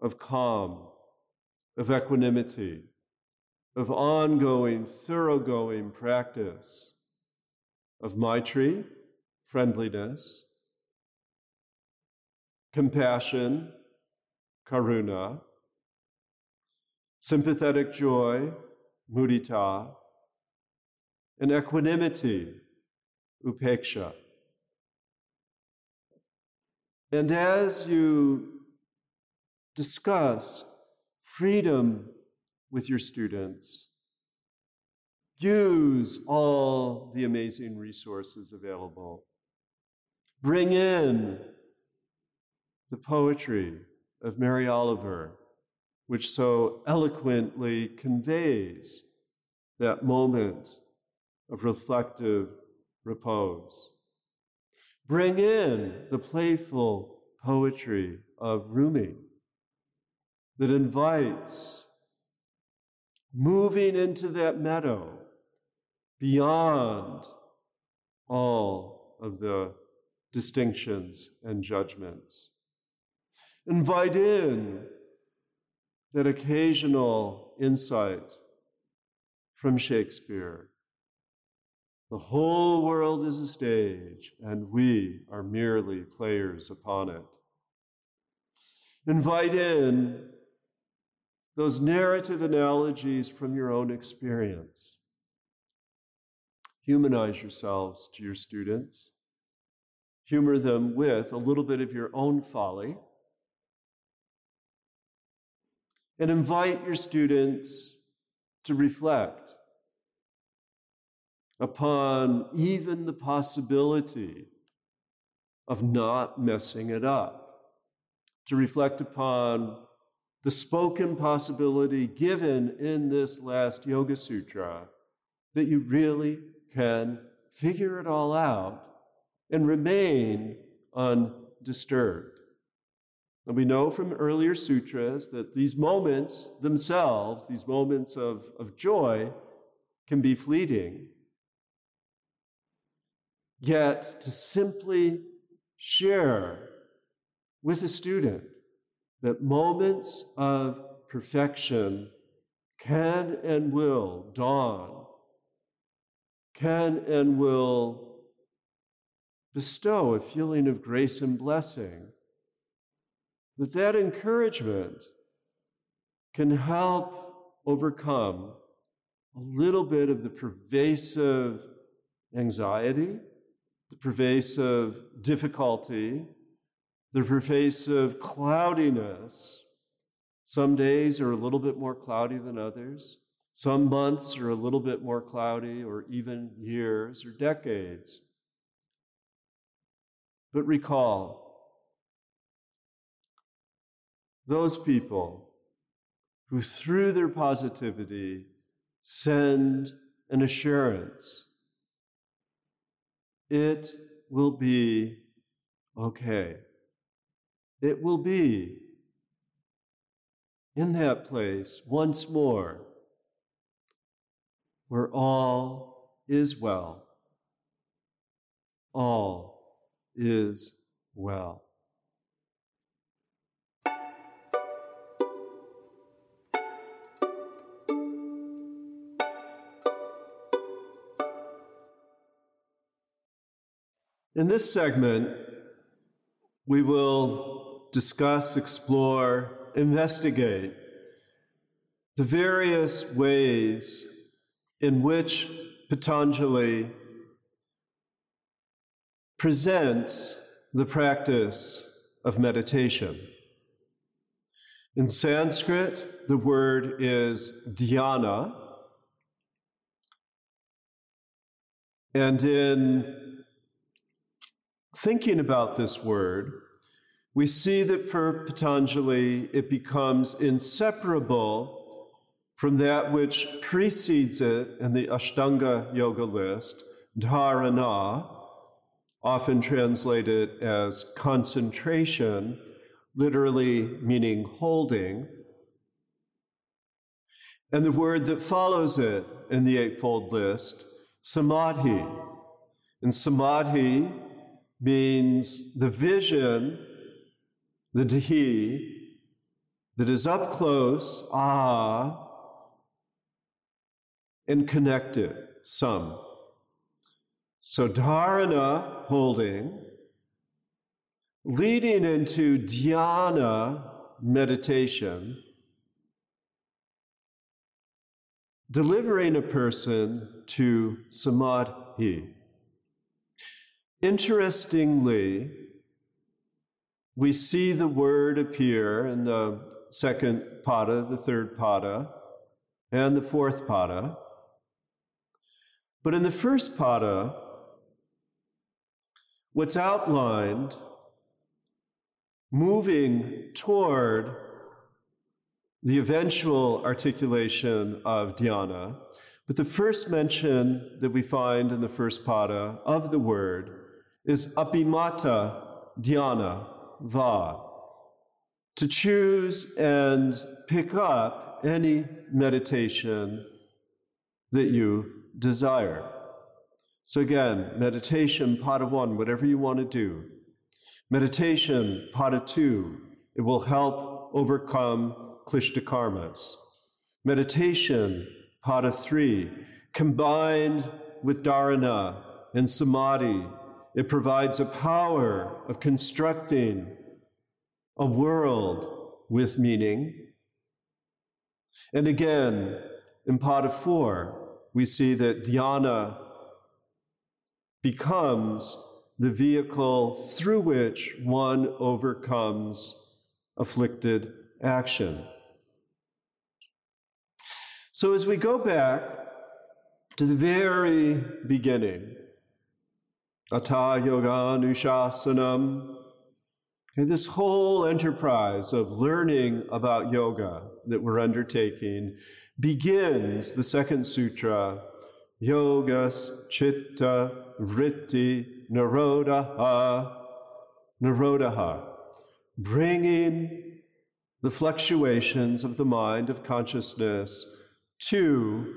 of calm, of equanimity, of ongoing, thoroughgoing practice of Maitri, friendliness, compassion, karuna, sympathetic joy, mudita, and equanimity, upeksha. And as you discuss freedom with your students, Use all the amazing resources available. Bring in the poetry of Mary Oliver, which so eloquently conveys that moment of reflective repose. Bring in the playful poetry of Rumi that invites moving into that meadow beyond all of the distinctions and judgments. Invite in that occasional insight from Shakespeare. The whole world is a stage, and we are merely players upon it. Invite in those narrative analogies from your own experience. Humanize yourselves to your students. Humor them with a little bit of your own folly. And invite your students to reflect upon even the possibility of not messing it up, to reflect upon the spoken possibility given in this last Yoga Sutra that you really can figure it all out and remain undisturbed. And we know from earlier sutras that these moments themselves, these moments of, of joy, can be fleeting. Yet to simply share with a student that moments of perfection can and will dawn, can and will bestow a feeling of grace and blessing that that encouragement can help overcome a little bit of the pervasive anxiety, pervasive difficulty, the pervasive cloudiness. Some days are a little bit more cloudy than others. Some months are a little bit more cloudy, or even years or decades. But recall, those people who, through their positivity, send an assurance it will be okay. It will be in that place once more where all is well. All is well. In this segment, we will discuss, explore, investigate the various ways in which Patanjali presents the practice of meditation. In Sanskrit, the word is dhyana. And in thinking about this word, we see that for Patanjali, it becomes inseparable from that which precedes it in the Ashtanga Yoga list, dharana, often translated as concentration, literally meaning holding. And the word that follows it in the Eightfold List, samadhi. And samadhi means the vision, the dhi, that is up close, ah, and connected, some. So dharana, holding, leading into dhyana, meditation, delivering a person to samadhi. Interestingly, we see the word appear in the second pada, the third pada, and the fourth pada. But in the first pada, what's outlined moving toward the eventual articulation of dhyana, but the first mention that we find in the first pada of the word is abhimata dhyana va. To choose and pick up any meditation that you desire. So, again, meditation, pada one, whatever you want to do. Meditation, pada two, it will help overcome klishta karmas. Meditation, pada three, combined with dharana and samadhi it provides a power of constructing a world with meaning. And again, in Pada 4, we see that dhyana becomes the vehicle through which one overcomes afflicted action. So, as we go back to the very beginning, Atha Yoga Anushasanam. And this whole enterprise of learning about yoga that we're undertaking begins the second sutra yogas, chitta, vritti, nirodhaha, nirodhaha, bringing the fluctuations of the mind, of consciousness, to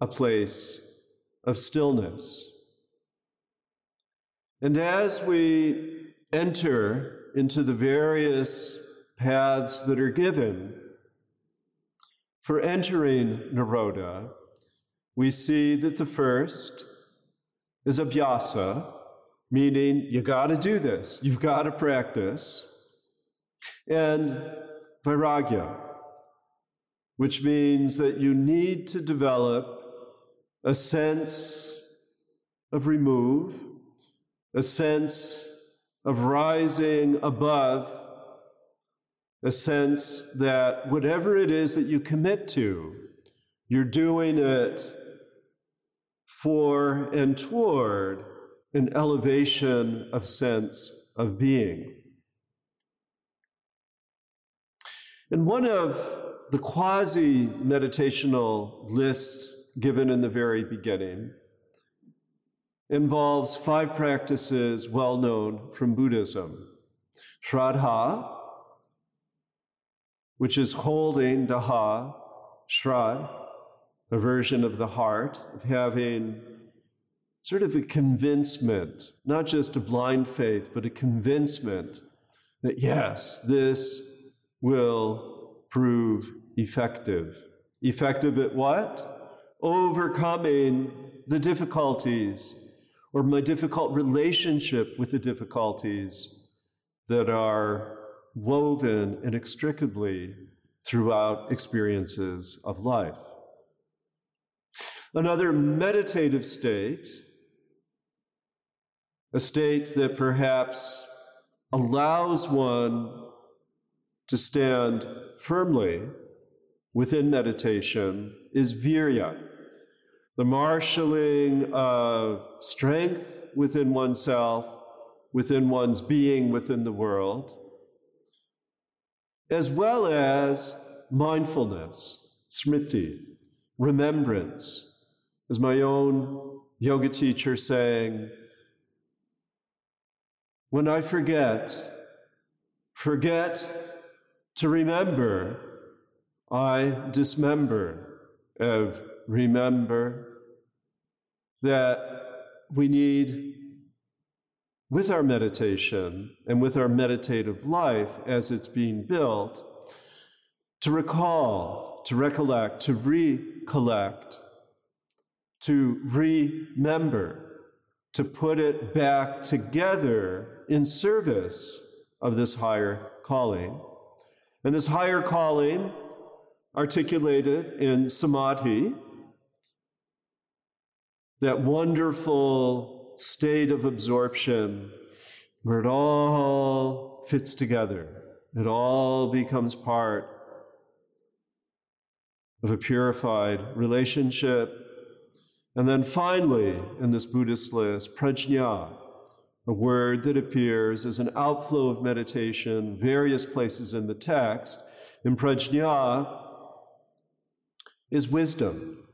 a place of stillness. And as we enter into the various paths that are given for entering Nirodha, we see that the first is abhyasa, meaning you got to do this, you've got to practice, and vairagya, which means that you need to develop a sense of remove, a sense of rising above, a sense that whatever it is that you commit to, you're doing it for and toward an elevation of sense of being. And one of the quasi meditational lists given in the very beginning involves five practices well known from Buddhism Shraddha, which is holding Daha, Shrad, a version of the heart, of having sort of a convincement, not just a blind faith, but a convincement that yes, this will prove effective. Effective at what? Overcoming the difficulties or my difficult relationship with the difficulties that are woven inextricably throughout experiences of life. Another meditative state, a state that perhaps allows one to stand firmly within meditation, is virya the marshaling of strength within oneself, within one's being within the world, as well as mindfulness, smriti, remembrance. As my own yoga teacher saying, when I forget, forget to remember, I dismember of remember that we need, with our meditation and with our meditative life as it's being built, to recall, to recollect, to recollect, to remember, to put it back together in service of this higher calling. And this higher calling, articulated in samadhi, that wonderful state of absorption where it all fits together, it all becomes part of a purified relationship. And then finally, in this Buddhist list, prajna, a word that appears as an outflow of meditation, various places in the text. In prajna is wisdom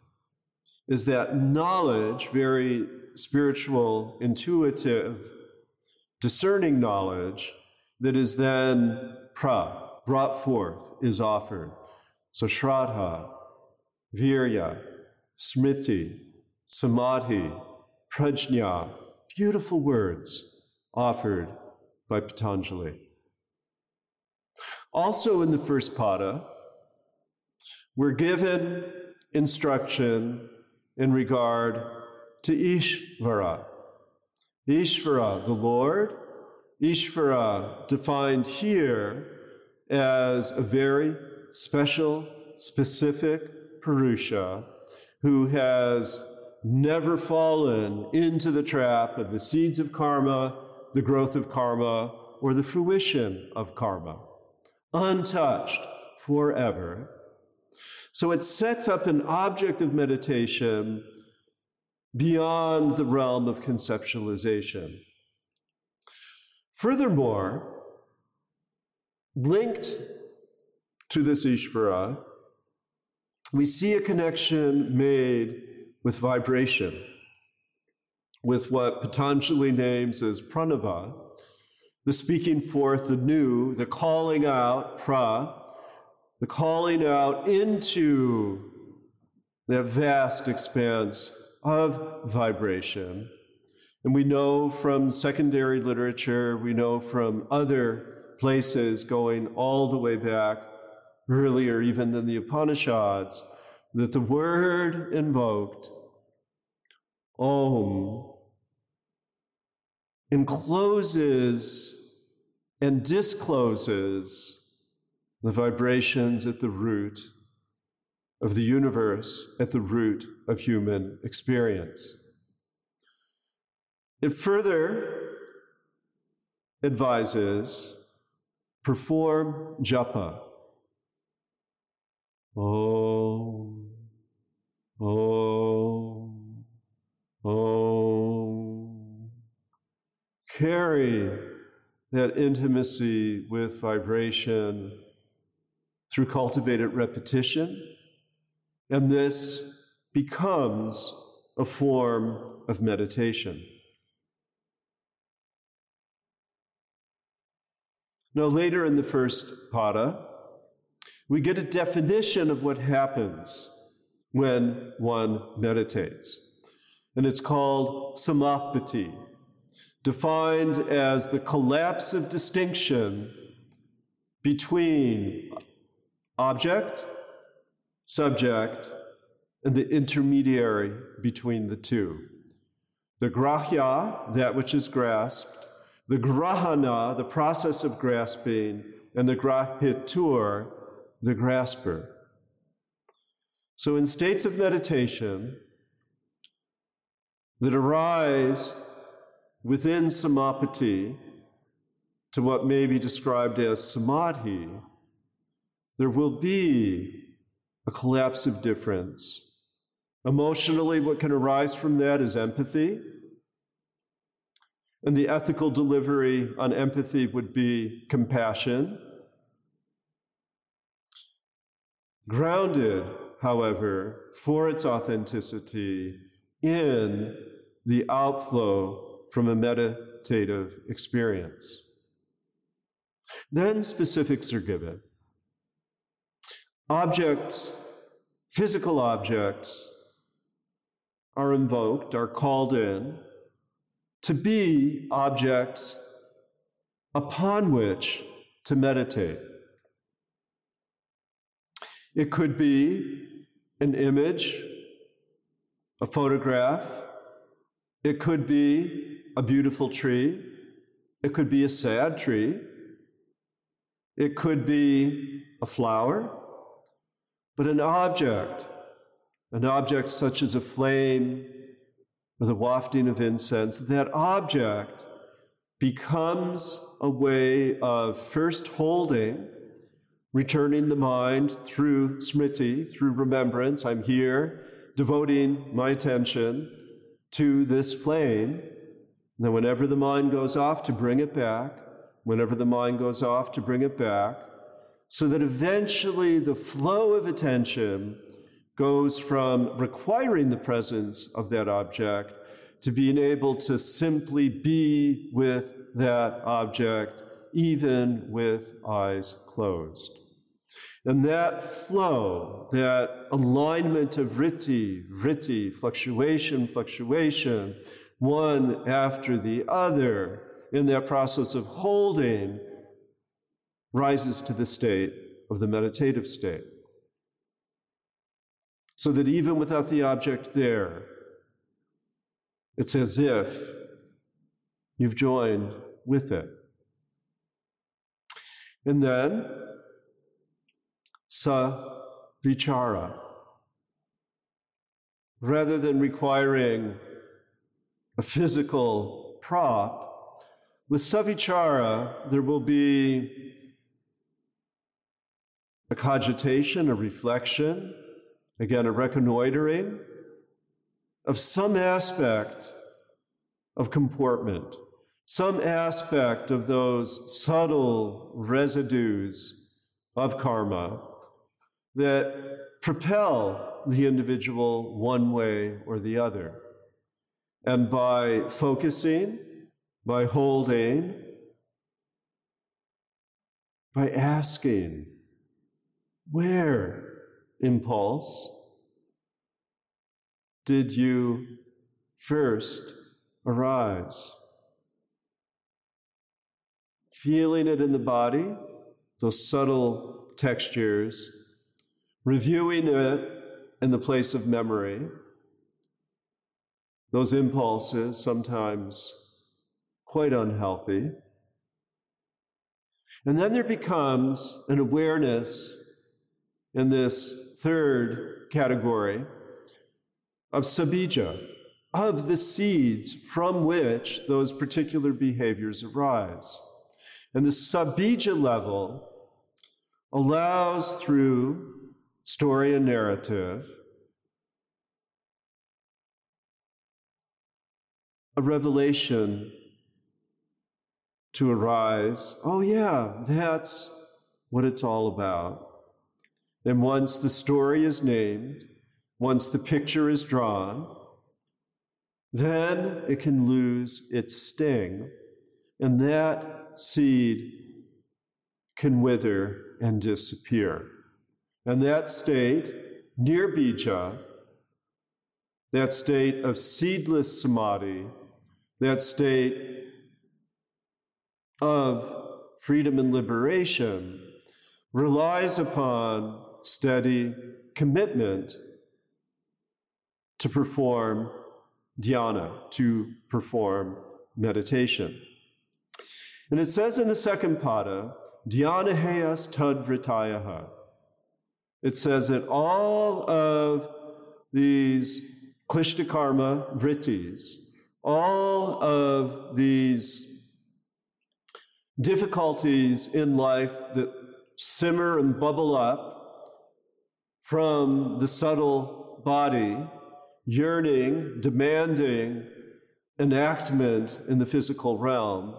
is that knowledge, very spiritual, intuitive, discerning knowledge, that is then pra, brought forth, is offered. So Shraddha, Virya, Smriti, Samadhi, Prajna, beautiful words offered by Patanjali. Also in the first pada, we're given instruction in regard to Ishvara. Ishvara, the Lord, Ishvara defined here as a very special, specific Purusha who has never fallen into the trap of the seeds of karma, the growth of karma, or the fruition of karma. Untouched forever so it sets up an object of meditation beyond the realm of conceptualization. Furthermore, linked to this Ishvara, we see a connection made with vibration, with what Patanjali names as pranava, the speaking forth, the new, the calling out, pra, the calling out into that vast expanse of vibration. And we know from secondary literature, we know from other places going all the way back earlier, even than the Upanishads, that the word invoked, Om, encloses and discloses the vibrations at the root of the universe, at the root of human experience. It further advises perform japa. Om, Om, Om. Carry that intimacy with vibration through cultivated repetition, and this becomes a form of meditation. Now, later in the first pada, we get a definition of what happens when one meditates. And it's called samapatti, defined as the collapse of distinction between object, subject, and the intermediary between the two. The grahya, that which is grasped, the grahana, the process of grasping, and the grahitur, the grasper. So, in states of meditation that arise within samapatti to what may be described as samadhi, there will be a collapse of difference. Emotionally, what can arise from that is empathy. And the ethical delivery on empathy would be compassion. Grounded, however, for its authenticity in the outflow from a meditative experience. Then specifics are given. Objects, physical objects, are invoked, are called in to be objects upon which to meditate. It could be an image, a photograph. It could be a beautiful tree. It could be a sad tree. It could be a flower. But an object, an object such as a flame or the wafting of incense, that object becomes a way of first holding returning the mind through smriti, through remembrance. I'm here devoting my attention to this flame. Then, whenever the mind goes off, to bring it back, whenever the mind goes off, to bring it back, so that eventually the flow of attention goes from requiring the presence of that object to being able to simply be with that object, even with eyes closed. And that flow, that alignment of vritti, vritti, fluctuation, fluctuation, one after the other, in that process of holding, rises to the state of the meditative state. So that even without the object there, it's as if you've joined with it. And then sa vichara. Rather than requiring a physical prop, with savichara, there will be a cogitation, a reflection, again, a reconnoitering of some aspect of comportment, some aspect of those subtle residues of karma that propel the individual one way or the other. And by focusing, by holding, by asking, where, impulse, did you first arise? Feeling it in the body, those subtle textures, reviewing it in the place of memory, those impulses, sometimes quite unhealthy. And then there becomes an awareness in this third category of sabija, of the seeds from which those particular behaviors arise. And the sabija level allows through story and narrative a revelation to arise. Oh, yeah, that's what it's all about. And once the story is named, once the picture is drawn, then it can lose its sting, and that seed can wither and disappear. And that state, nirbija, that state of seedless samadhi, that state of freedom and liberation, relies upon steady commitment to perform dhyana, to perform meditation. And it says in the second pada, dhyana heyas tad vritayaha. It says that all of these klishtakarma vrittis, all of these difficulties in life that simmer and bubble up from the subtle body, yearning, demanding enactment in the physical realm,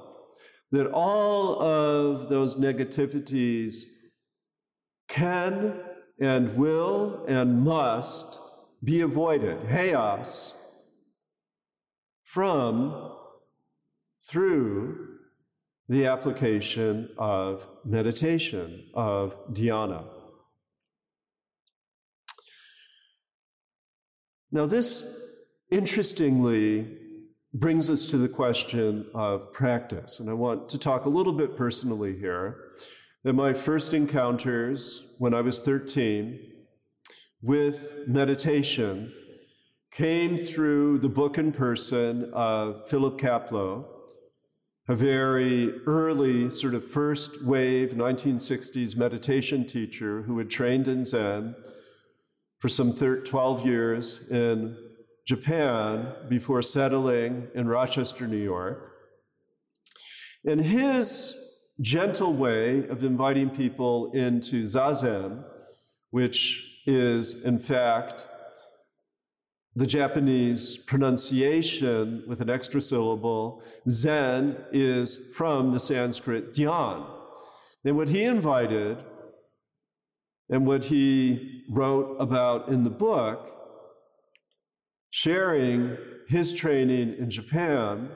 that all of those negativities can and will and must be avoided, Chaos from, through the application of meditation, of dhyana. Now, this interestingly brings us to the question of practice. And I want to talk a little bit personally here. That my first encounters when I was 13 with meditation came through the book and person of Philip Kapleau, a very early, sort of first wave 1960s meditation teacher who had trained in Zen for some 12 years in Japan before settling in Rochester, New York. And his gentle way of inviting people into zazen, which is, in fact, the Japanese pronunciation with an extra syllable, Zen is from the Sanskrit dhyan. And what he invited and what he wrote about in the book, sharing his training in Japan,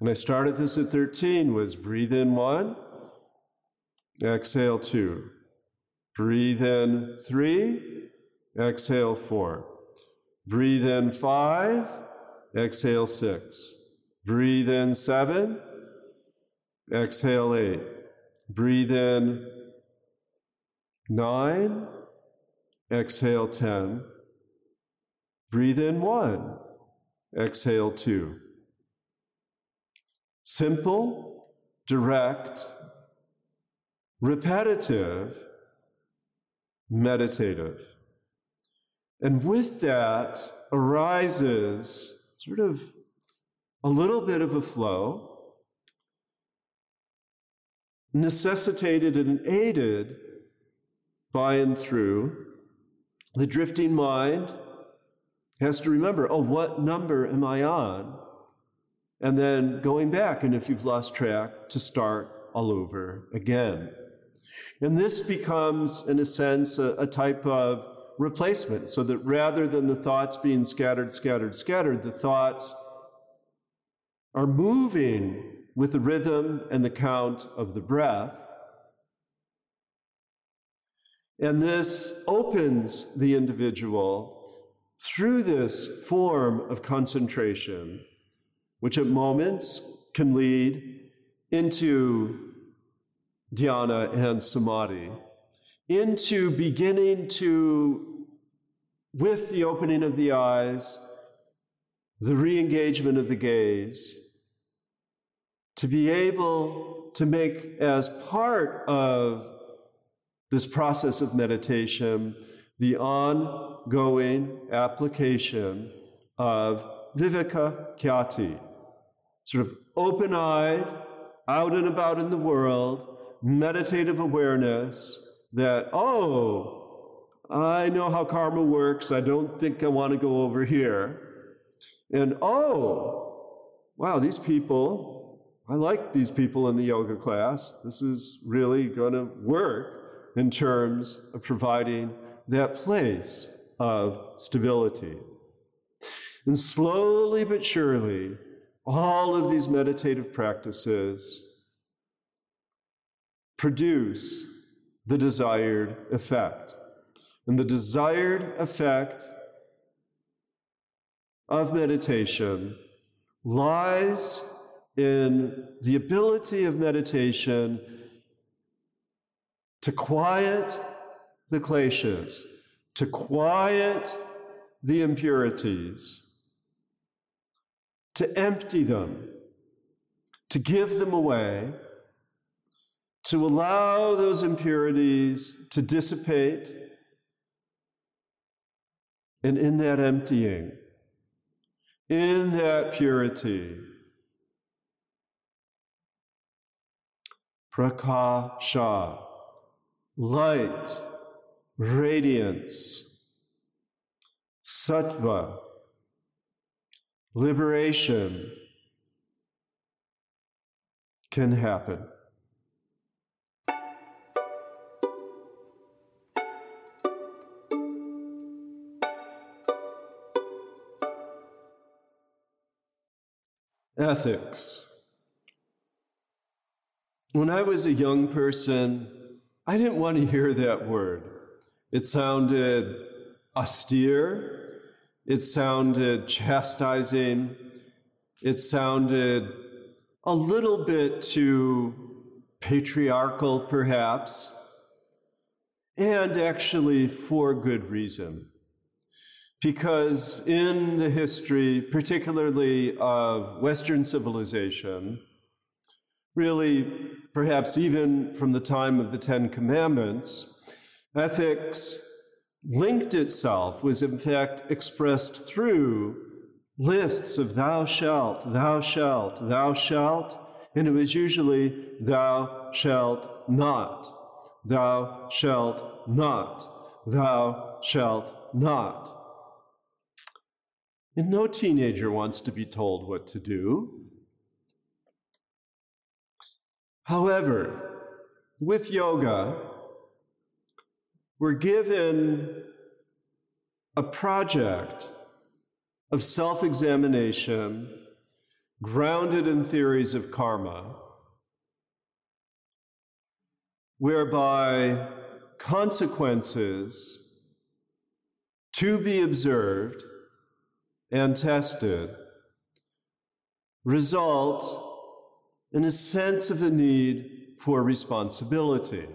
and I started this at 13, was breathe in one, exhale two. Breathe in three, exhale four. Breathe in five, exhale six. Breathe in seven, exhale eight. Breathe in Nine. Exhale 10. Breathe in one. Exhale two. Simple, direct, repetitive, meditative. And with that arises sort of a little bit of a flow, necessitated and aided by and through, the drifting mind has to remember, oh, what number am I on? And then going back, and if you've lost track, to start all over again. And this becomes, in a sense, a, a type of replacement, so that rather than the thoughts being scattered, scattered, scattered, the thoughts are moving with the rhythm and the count of the breath. And this opens the individual through this form of concentration, which at moments can lead into dhyana and samadhi, into beginning to, with the opening of the eyes, the re engagement of the gaze, to be able to make as part of this process of meditation the ongoing application of viveka khyati, sort of open eyed, out and about in the world, meditative awareness that, oh, I know how karma works. I don't think I want to go over here. And oh, wow, these people I like these people in the yoga class. This is really going to work in terms of providing that place of stability. And slowly but surely, all of these meditative practices produce the desired effect. And the desired effect of meditation lies in the ability of meditation to quiet the kleshas, to quiet the impurities, to empty them, to give them away, to allow those impurities to dissipate, and in that emptying, in that purity, prakasha, light, radiance, sattva, liberation can happen. Ethics. When I was a young person, I didn't want to hear that word. It sounded austere, it sounded chastising, it sounded a little bit too patriarchal, perhaps, and actually for good reason. Because in the history, particularly of Western civilization, really perhaps even from the time of the Ten Commandments, ethics linked itself, was in fact expressed through lists of thou shalt, thou shalt, thou shalt, and it was usually thou shalt not, thou shalt not, thou shalt not. And no teenager wants to be told what to do. However, with yoga, we're given a project of self examination grounded in theories of karma, whereby consequences to be observed and tested result and a sense of a need for responsibility.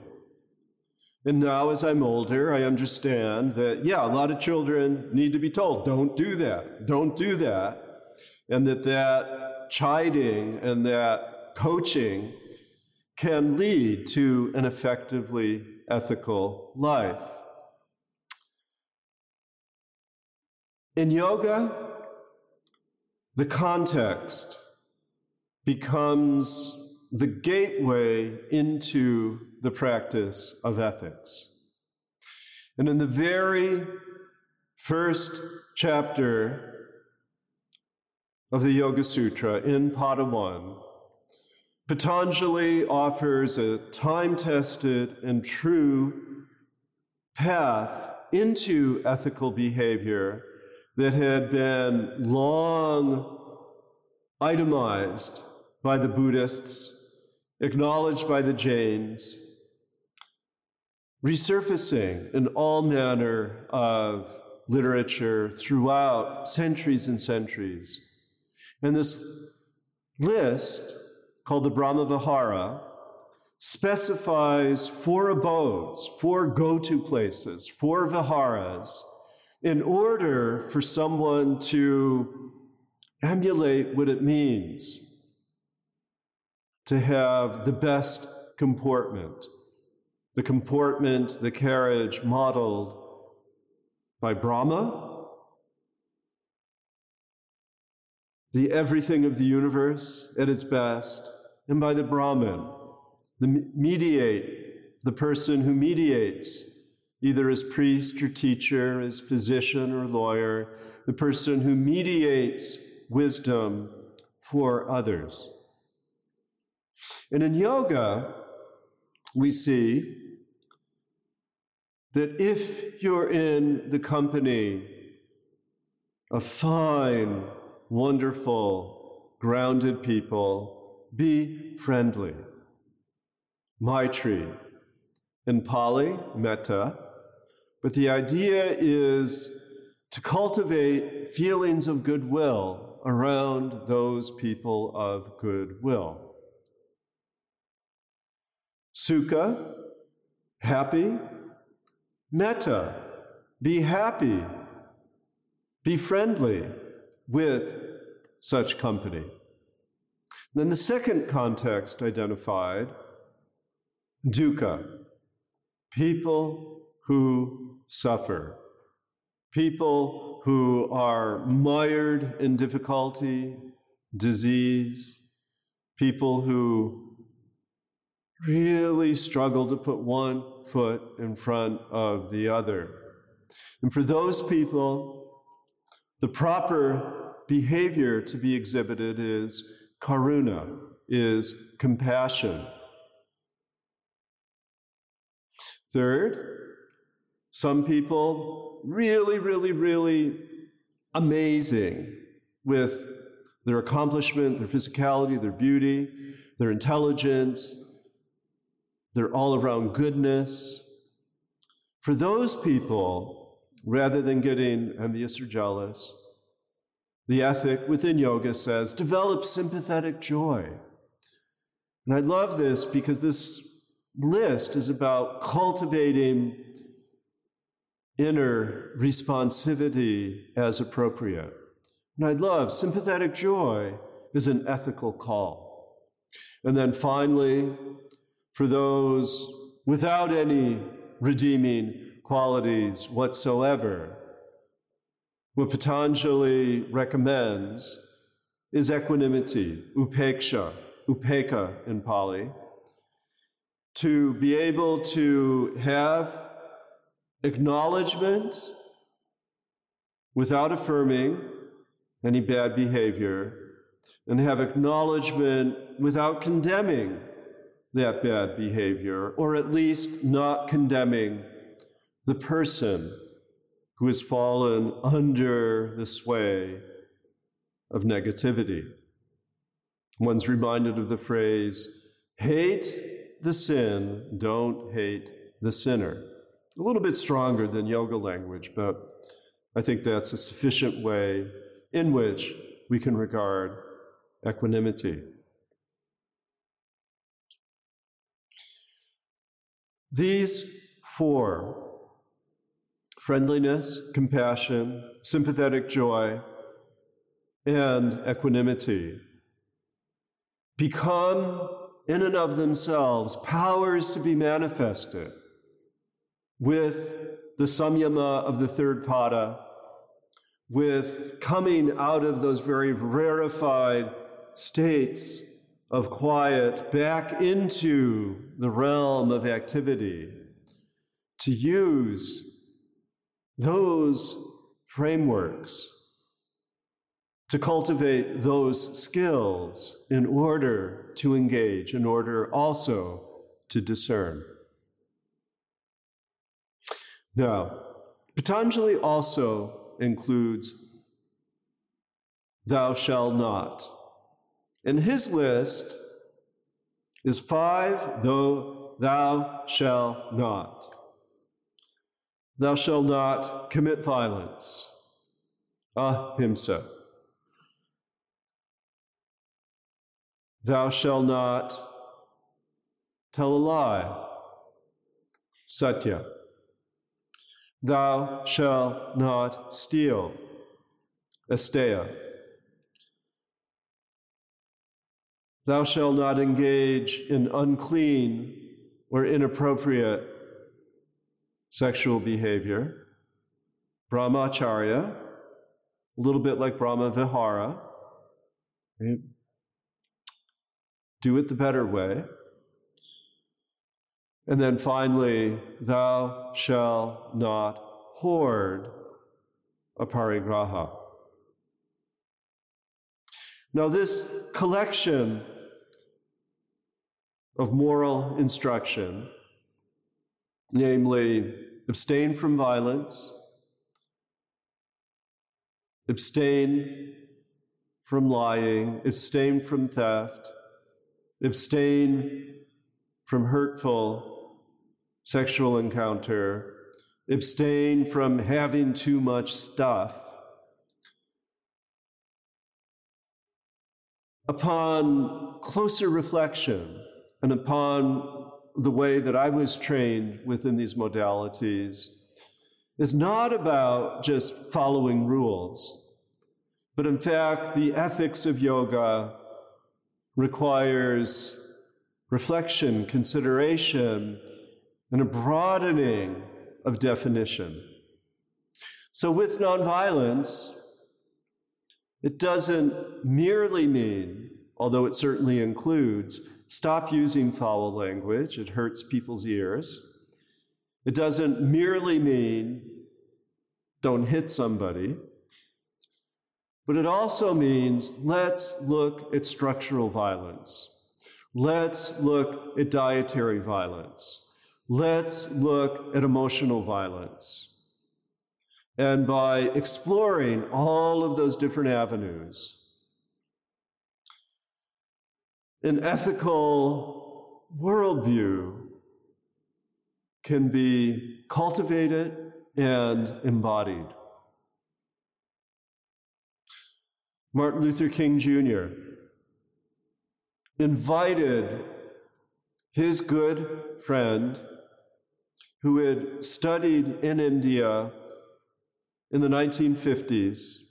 And now, as I'm older, I understand that, yeah, a lot of children need to be told, don't do that, don't do that. And that that chiding and that coaching can lead to an effectively ethical life. In yoga, the context becomes the gateway into the practice of ethics. And in the very first chapter of the Yoga Sutra, in Pada 1, Patanjali offers a time tested and true path into ethical behavior that had been long itemized by the Buddhists, acknowledged by the Jains, resurfacing in all manner of literature throughout centuries and centuries. And this list, called the Brahma Vihara, specifies four abodes, four go to places, four viharas, in order for someone to emulate what it means to have the best comportment, the comportment, the carriage modeled by Brahma, the everything of the universe at its best, and by the Brahman, the mediate, the person who mediates, either as priest or teacher, as physician or lawyer, the person who mediates wisdom for others. And in yoga, we see that if you're in the company of fine, wonderful, grounded people, be friendly. Maitri. In Pali, metta. But the idea is to cultivate feelings of goodwill around those people of goodwill. Sukha, happy. Metta, be happy. Be friendly with such company. Then the second context identified dukkha, people who suffer, people who are mired in difficulty, disease, people who really struggle to put one foot in front of the other. And for those people, the proper behavior to be exhibited is karuna, is compassion. Third, some people really, really, really amazing with their accomplishment, their physicality, their beauty, their intelligence, their all around goodness. For those people, rather than getting envious or jealous, the ethic within yoga says develop sympathetic joy. And I love this because this list is about cultivating inner responsivity as appropriate. And I love sympathetic joy is an ethical call. And then finally, for those without any redeeming qualities whatsoever, what Patanjali recommends is equanimity, upeksha, upeka in Pali, to be able to have acknowledgement without affirming any bad behavior, and have acknowledgement without condemning that bad behavior, or at least not condemning the person who has fallen under the sway of negativity. One's reminded of the phrase, hate the sin, don't hate the sinner. A little bit stronger than yoga language, but I think that's a sufficient way in which we can regard equanimity. These four friendliness, compassion, sympathetic joy, and equanimity become in and of themselves powers to be manifested with the samyama of the third pada, with coming out of those very rarefied states of quiet back into the realm of activity, to use those frameworks to cultivate those skills in order to engage, in order also to discern. Now, Patanjali also includes thou shalt not. And his list is five, though thou shalt not. Thou shalt not commit violence, ah, ahimsa. Thou shalt not tell a lie, satya. Thou shalt not steal, asteya. Thou shalt not engage in unclean or inappropriate sexual behavior. Brahmacharya, a little bit like Brahma Vihara. Right? Do it the better way. And then finally, thou shalt not hoard a aparigraha. Now, this collection of moral instruction, namely, abstain from violence, abstain from lying, abstain from theft, abstain from hurtful sexual encounter, abstain from having too much stuff. Upon closer reflection and upon the way that I was trained within these modalities, is not about just following rules, but in fact, the ethics of yoga requires reflection, consideration, and a broadening of definition. So, with nonviolence, it doesn't merely mean, although it certainly includes, stop using foul language, it hurts people's ears. It doesn't merely mean don't hit somebody. But it also means let's look at structural violence. Let's look at dietary violence. Let's look at emotional violence. And by exploring all of those different avenues, an ethical worldview can be cultivated and embodied. Martin Luther King Jr. invited his good friend who had studied in India in the 1950s,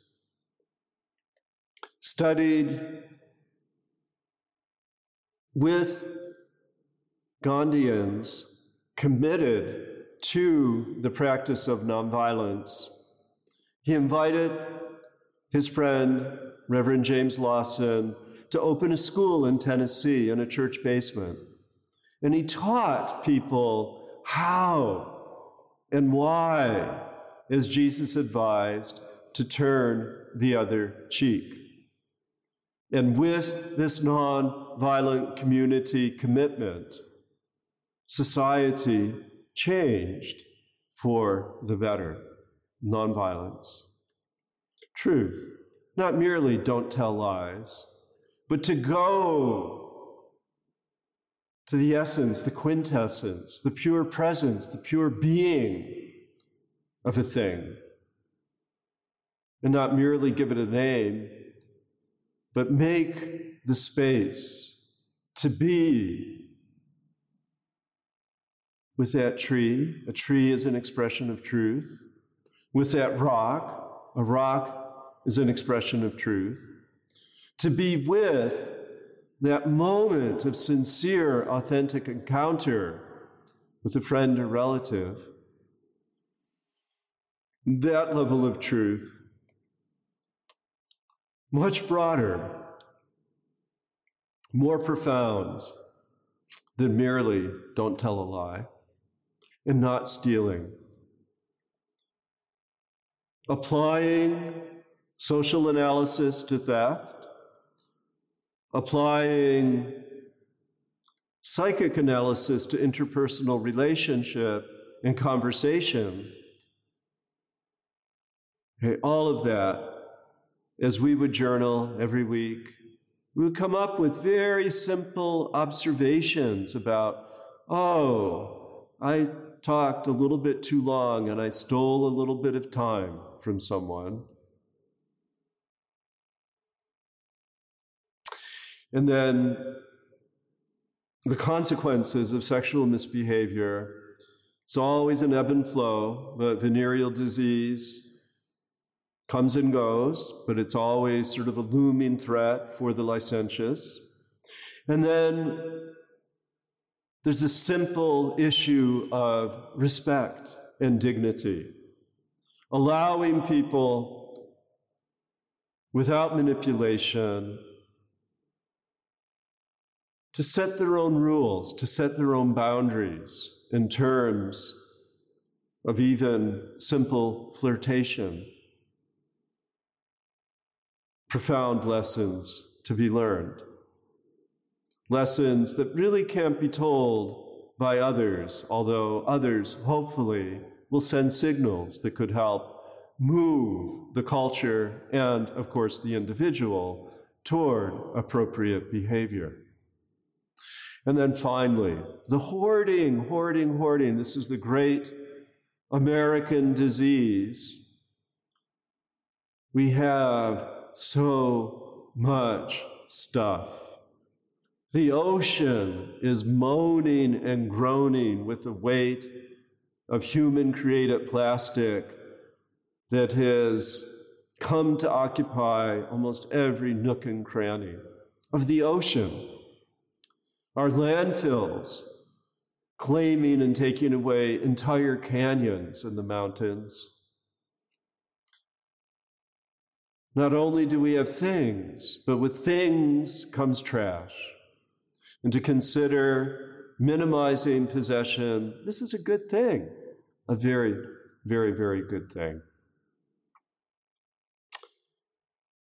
studied with Gandhians committed to the practice of nonviolence. He invited his friend Reverend James Lawson, to open a school in Tennessee in a church basement. And he taught people how and why, as Jesus advised, to turn the other cheek. And with this non-violent community commitment, society changed for the better. Nonviolence. Truth not merely don't tell lies, but to go to the essence, the quintessence, the pure presence, the pure being of a thing. And not merely give it a name, but make the space to be with that tree. A tree is an expression of truth. With that rock, a rock is an expression of truth. To be with that moment of sincere, authentic encounter with a friend or relative, that level of truth, much broader, more profound than merely don't tell a lie and not stealing. Applying social analysis to theft, applying psychic analysis to interpersonal relationship and conversation. Okay, all of that, as we would journal every week, we would come up with very simple observations about, oh, I talked a little bit too long and I stole a little bit of time from someone. And then the consequences of sexual misbehavior. It's always an ebb and flow, but venereal disease comes and goes, but it's always sort of a looming threat for the licentious. And then there's a simple issue of respect and dignity, allowing people without manipulation to set their own rules, to set their own boundaries in terms of even simple flirtation. Profound lessons to be learned. Lessons that really can't be told by others, although others, hopefully, will send signals that could help move the culture and, of course, the individual toward appropriate behavior. And then finally, the hoarding, hoarding, hoarding. This is the great American disease. We have so much stuff. The ocean is moaning and groaning with the weight of human created plastic that has come to occupy almost every nook and cranny of the ocean our landfills, claiming and taking away entire canyons in the mountains. Not only do we have things, but with things comes trash. And to consider minimizing possession, this is a good thing, a very, very, very good thing.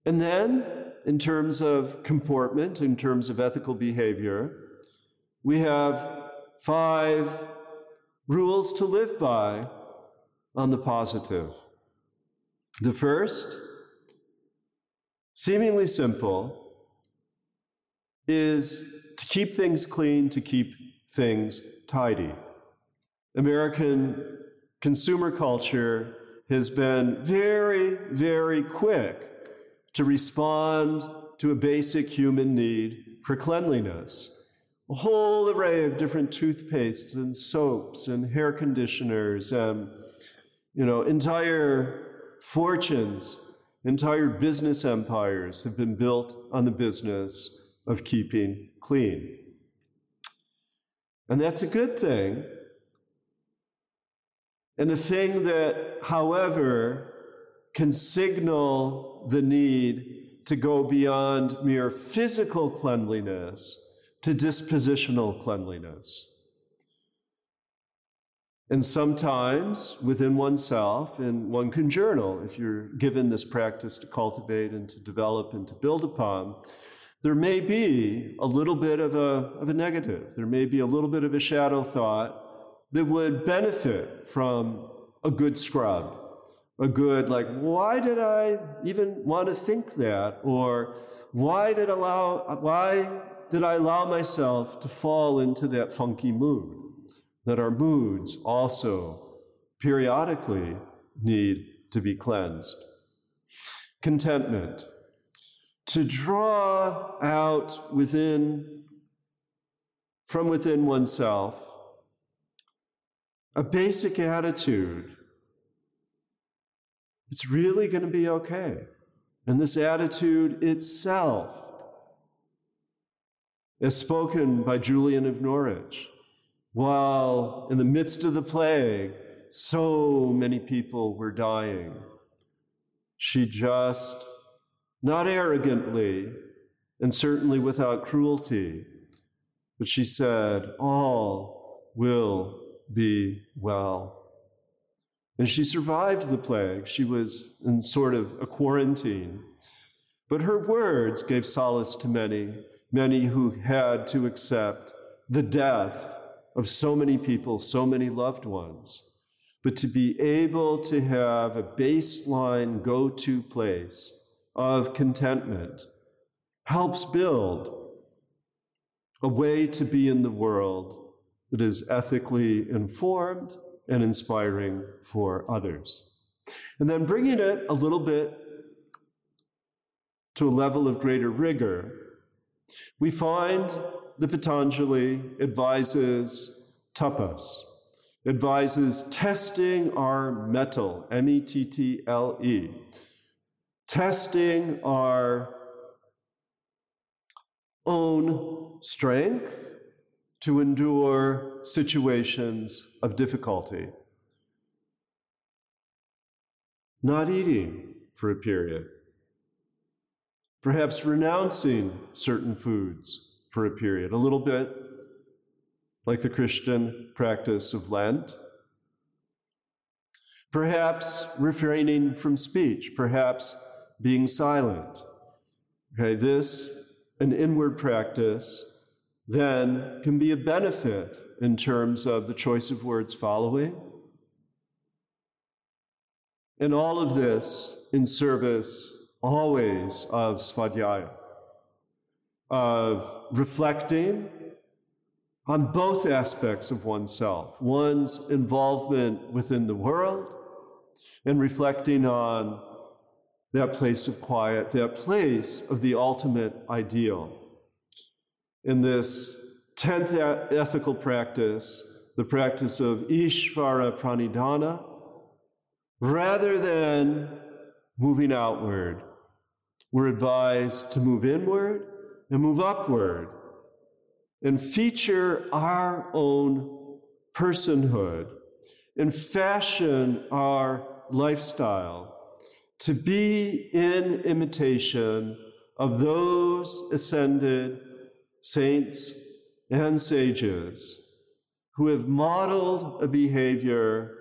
And then, in terms of comportment, in terms of ethical behavior, we have five rules to live by on the positive. The first, seemingly simple, is to keep things clean, to keep things tidy. American consumer culture has been very, very quick to respond to a basic human need for cleanliness a whole array of different toothpastes and soaps and hair conditioners and you know entire fortunes entire business empires have been built on the business of keeping clean and that's a good thing and a thing that however can signal the need to go beyond mere physical cleanliness to dispositional cleanliness. And sometimes within oneself, and one can journal if you're given this practice to cultivate and to develop and to build upon, there may be a little bit of a, of a negative. There may be a little bit of a shadow thought that would benefit from a good scrub, a good, like, why did I even want to think that? Or why did allow, why did I allow myself to fall into that funky mood? That our moods also periodically need to be cleansed. Contentment. To draw out within, from within oneself, a basic attitude. It's really going to be okay. And this attitude itself as spoken by Julian of Norwich. While in the midst of the plague, so many people were dying. She just, not arrogantly, and certainly without cruelty, but she said, All will be well. And she survived the plague. She was in sort of a quarantine. But her words gave solace to many, many who had to accept the death of so many people, so many loved ones. But to be able to have a baseline go to place of contentment helps build a way to be in the world that is ethically informed and inspiring for others. And then bringing it a little bit to a level of greater rigor, we find the Patanjali advises tapas, advises testing our mettle, M E T T L E, testing our own strength to endure situations of difficulty. Not eating for a period. Perhaps renouncing certain foods for a period, a little bit like the Christian practice of Lent. Perhaps refraining from speech, perhaps being silent. Okay, this, an inward practice then can be a benefit in terms of the choice of words following. And all of this in service always of svadhyaya, of reflecting on both aspects of oneself, one's involvement within the world, and reflecting on that place of quiet, that place of the ultimate ideal. In this 10th ethical practice, the practice of Ishvara Pranidhana, rather than moving outward, we're advised to move inward and move upward and feature our own personhood and fashion our lifestyle to be in imitation of those ascended saints and sages who have modeled a behavior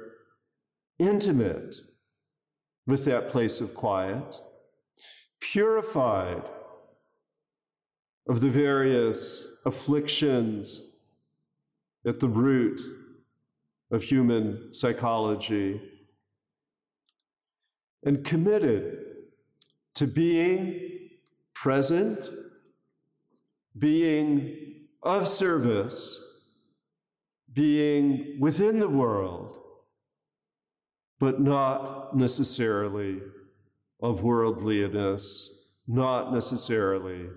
intimate with that place of quiet, purified of the various afflictions at the root of human psychology, and committed to being present being of service, being within the world, but not necessarily of worldliness, not necessarily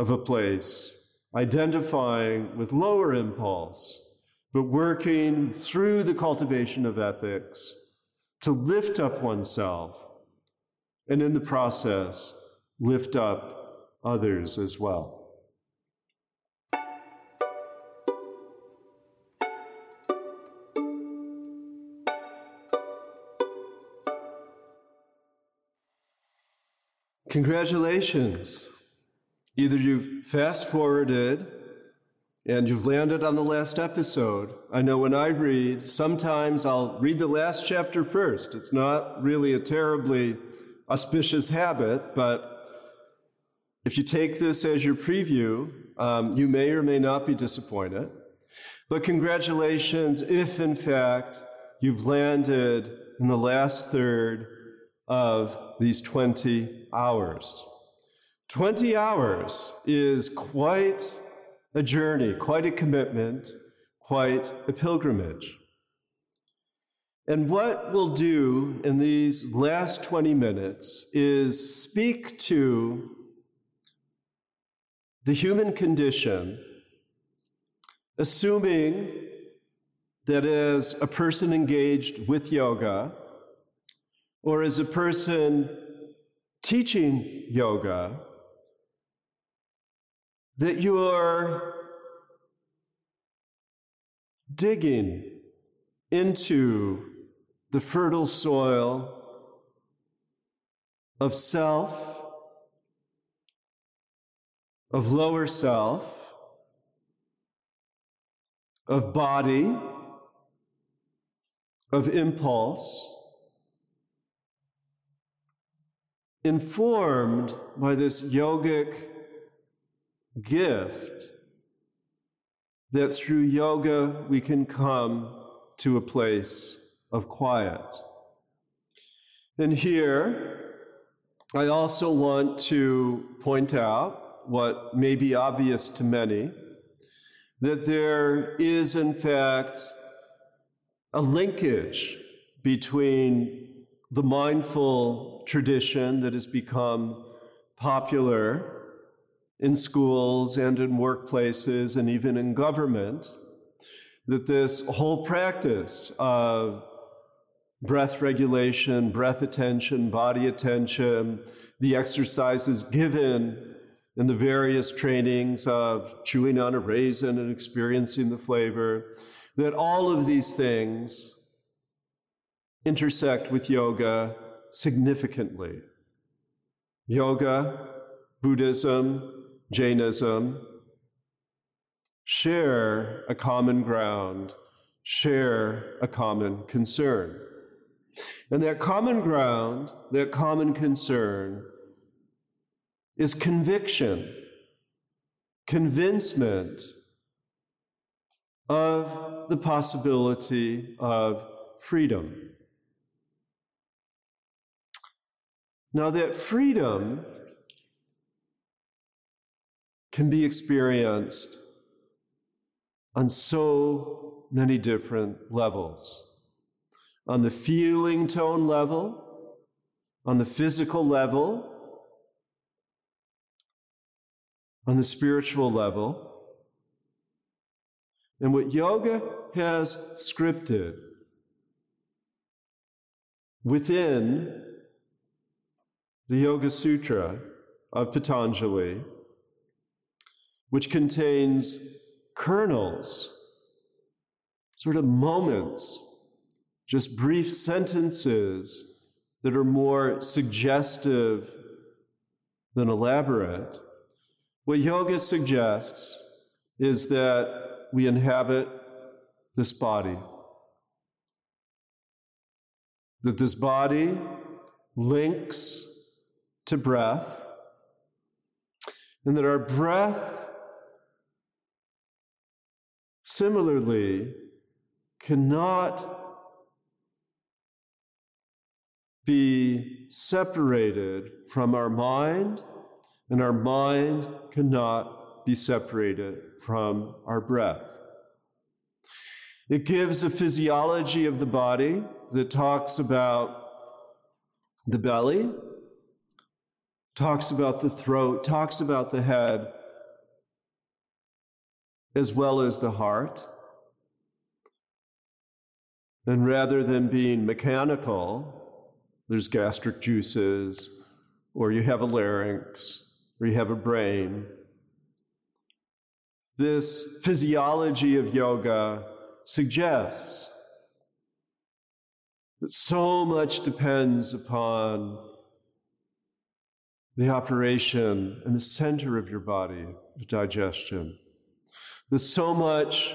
of a place, identifying with lower impulse, but working through the cultivation of ethics to lift up oneself, and in the process, lift up others as well. Congratulations. Either you've fast forwarded and you've landed on the last episode. I know when I read, sometimes I'll read the last chapter first. It's not really a terribly auspicious habit, but if you take this as your preview, um, you may or may not be disappointed. But congratulations if, in fact, you've landed in the last third of these 20 hours. 20 hours is quite a journey, quite a commitment, quite a pilgrimage. And what we'll do in these last 20 minutes is speak to the human condition, assuming that as a person engaged with yoga, or as a person teaching yoga, that you're digging into the fertile soil of self of lower self, of body, of impulse, informed by this yogic gift that through yoga we can come to a place of quiet. And here, I also want to point out what may be obvious to many that there is, in fact, a linkage between the mindful tradition that has become popular in schools and in workplaces and even in government, that this whole practice of breath regulation, breath attention, body attention, the exercises given in the various trainings of chewing on a raisin and experiencing the flavor, that all of these things intersect with yoga significantly. Yoga, Buddhism, Jainism share a common ground, share a common concern. And that common ground, that common concern, is conviction, convincement of the possibility of freedom. Now, that freedom can be experienced on so many different levels on the feeling tone level, on the physical level, on the spiritual level. And what yoga has scripted within the Yoga Sutra of Patanjali, which contains kernels, sort of moments, just brief sentences that are more suggestive than elaborate. What yoga suggests is that we inhabit this body, that this body links to breath, and that our breath similarly cannot be separated from our mind, and our mind cannot be separated from our breath. It gives a physiology of the body that talks about the belly, talks about the throat, talks about the head, as well as the heart. And rather than being mechanical, there's gastric juices, or you have a larynx, or you have a brain. This physiology of yoga suggests that so much depends upon the operation and the center of your body, the digestion. That so much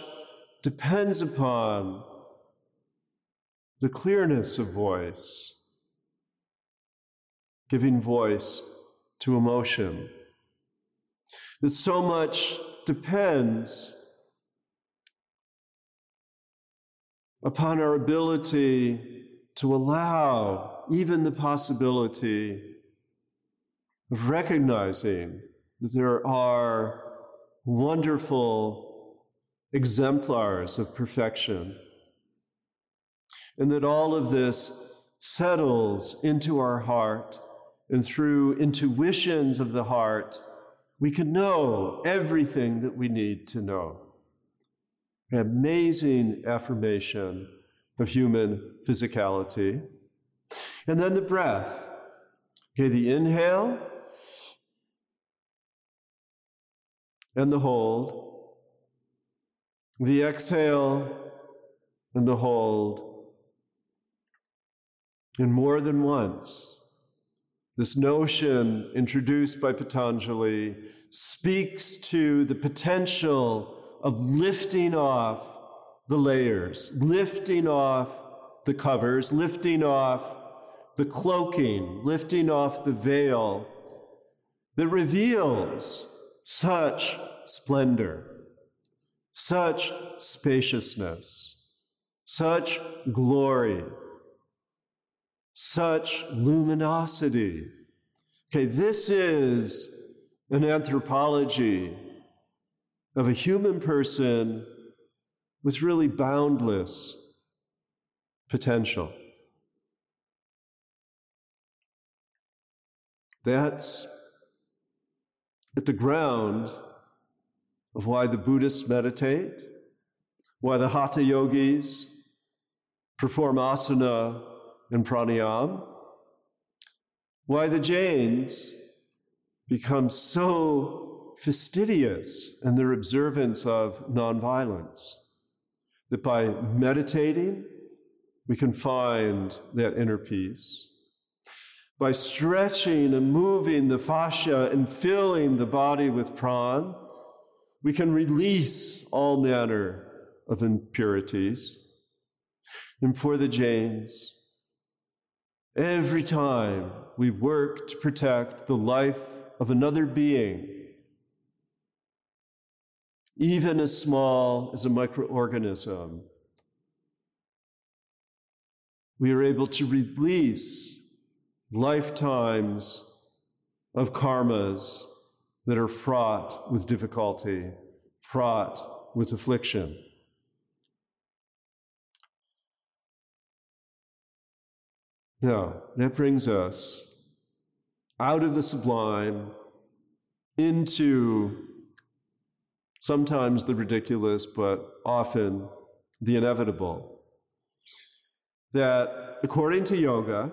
depends upon the clearness of voice, giving voice to emotion. That so much depends upon our ability to allow even the possibility of recognizing that there are wonderful exemplars of perfection, and that all of this settles into our heart, and through intuitions of the heart, we can know everything that we need to know. An amazing affirmation of human physicality. And then the breath. Okay, the inhale and the hold, the exhale and the hold. And more than once, this notion introduced by Patanjali speaks to the potential of lifting off the layers, lifting off the covers, lifting off the cloaking, lifting off the veil that reveals such splendor, such spaciousness, such glory, such luminosity. Okay, this is an anthropology of a human person with really boundless potential. That's at the ground of why the Buddhists meditate, why the Hatha yogis perform asana and pranayama, why the Jains become so fastidious in their observance of nonviolence. That by meditating, we can find that inner peace by stretching and moving the fascia and filling the body with pran, we can release all manner of impurities. And for the Jains, every time we work to protect the life of another being, even as small as a microorganism, we are able to release lifetimes of karmas that are fraught with difficulty, fraught with affliction. Now, that brings us out of the sublime into sometimes the ridiculous, but often the inevitable. That according to yoga,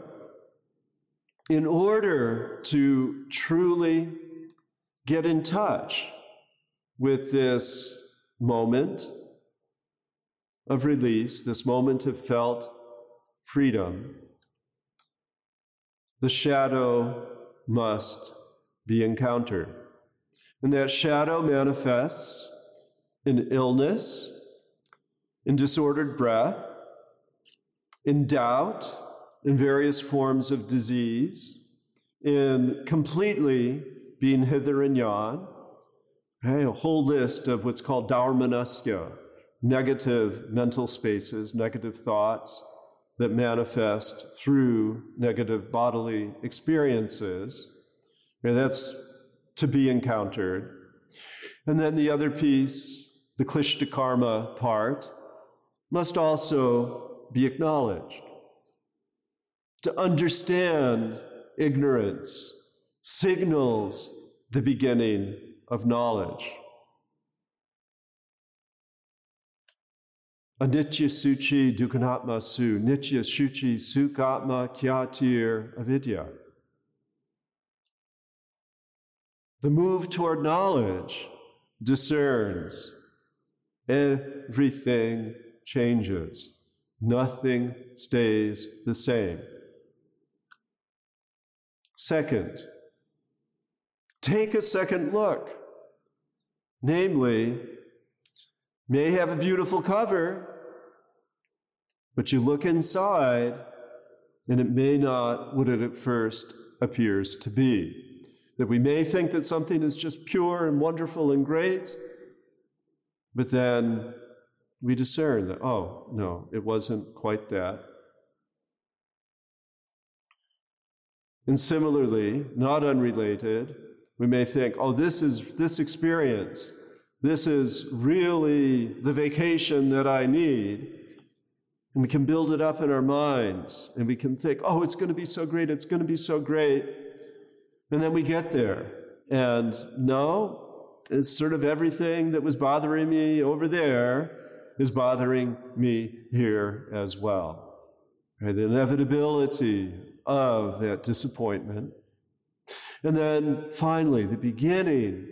in order to truly get in touch with this moment of release, this moment of felt freedom, the shadow must be encountered. And that shadow manifests in illness, in disordered breath, in doubt, in various forms of disease, in completely being hither and yon, okay, a whole list of what's called daurmanasya, negative mental spaces, negative thoughts that manifest through negative bodily experiences. Okay, that's to be encountered. And then the other piece, the klishta karma part, must also be acknowledged to understand ignorance signals the beginning of knowledge. Anitya Suchi Dukhanatma Su, Nitya Shuchi Sukatma Kyatir Avidya. The move toward knowledge discerns everything changes, nothing stays the same. Second, take a second look. Namely, may have a beautiful cover, but you look inside and it may not what it at first appears to be. That we may think that something is just pure and wonderful and great, but then we discern that, oh, no, it wasn't quite that. And similarly, not unrelated, we may think, oh, this is this experience. This is really the vacation that I need. And we can build it up in our minds and we can think, oh, it's going to be so great, it's going to be so great. And then we get there. And no, it's sort of everything that was bothering me over there is bothering me here as well. Right? The inevitability of that disappointment. And then finally, the beginning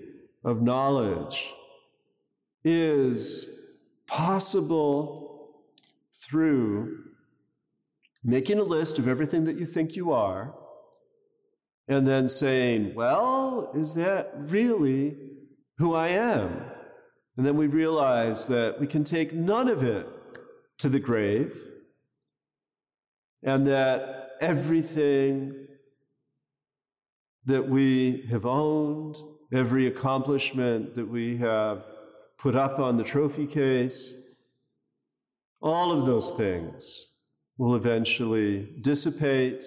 of knowledge is possible through making a list of everything that you think you are and then saying, Well, is that really who I am? And then we realize that we can take none of it to the grave and that everything that we have owned, every accomplishment that we have put up on the trophy case, all of those things will eventually dissipate,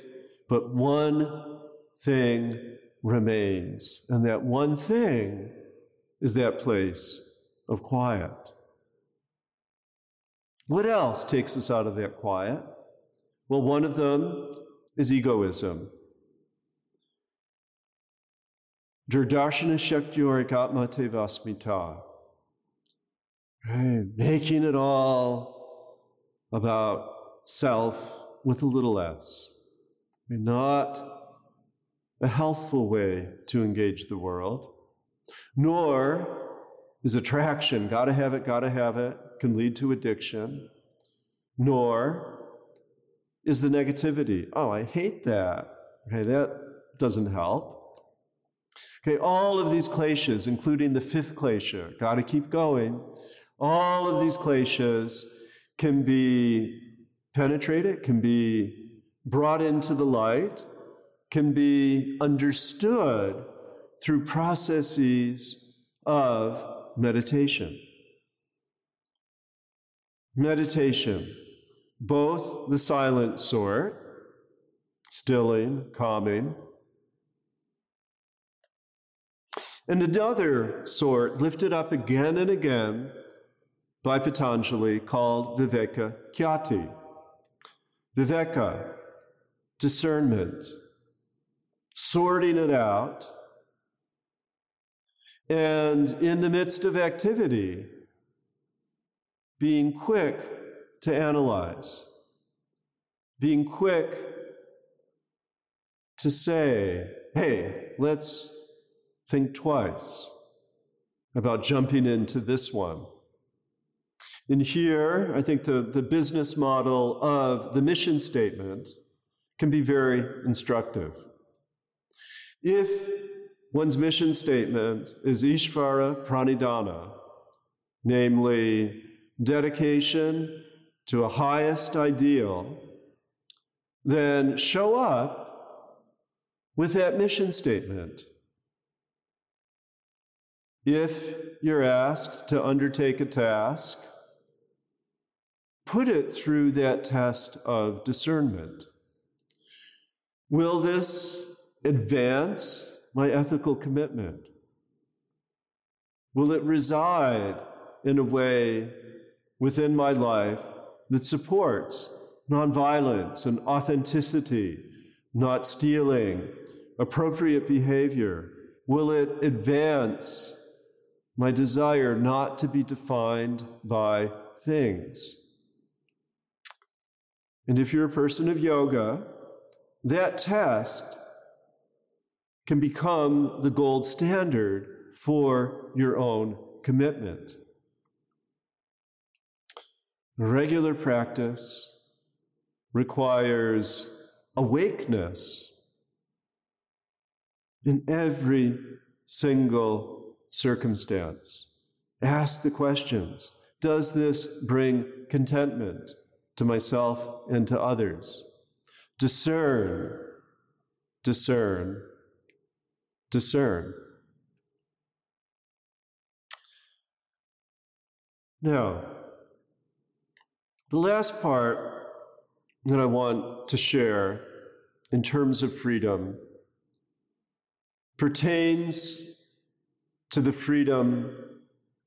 but one thing remains. And that one thing is that place of quiet. What else takes us out of that quiet? Well, one of them is egoism. Durdarshana Shakti Atma Tevasmita. Right? Making it all about self with a little s. Not a healthful way to engage the world, nor is attraction, gotta have it, gotta have it, can lead to addiction, nor is the negativity, oh, I hate that. Okay, that doesn't help. Okay, all of these kleshas, including the fifth klesha, gotta keep going. All of these kleshas can be penetrated, can be brought into the light, can be understood through processes of meditation. Meditation, both the silent sort, stilling, calming, and another sort lifted up again and again by Patanjali called Viveka Kyati. Viveka, discernment, sorting it out. And in the midst of activity, being quick to analyze, being quick to say, hey, let's think twice about jumping into this one. And here, I think the, the business model of the mission statement can be very instructive. If one's mission statement is Ishvara Pranidhana, namely dedication to a highest ideal, then show up with that mission statement. If you're asked to undertake a task, put it through that test of discernment. Will this advance my ethical commitment? Will it reside in a way within my life that supports nonviolence and authenticity, not stealing, appropriate behavior? Will it advance my desire not to be defined by things? And if you're a person of yoga, that test can become the gold standard for your own commitment. Regular practice requires awakeness in every single circumstance. Ask the questions Does this bring contentment to myself and to others? Discern, discern discern. Now, the last part that I want to share in terms of freedom pertains to the freedom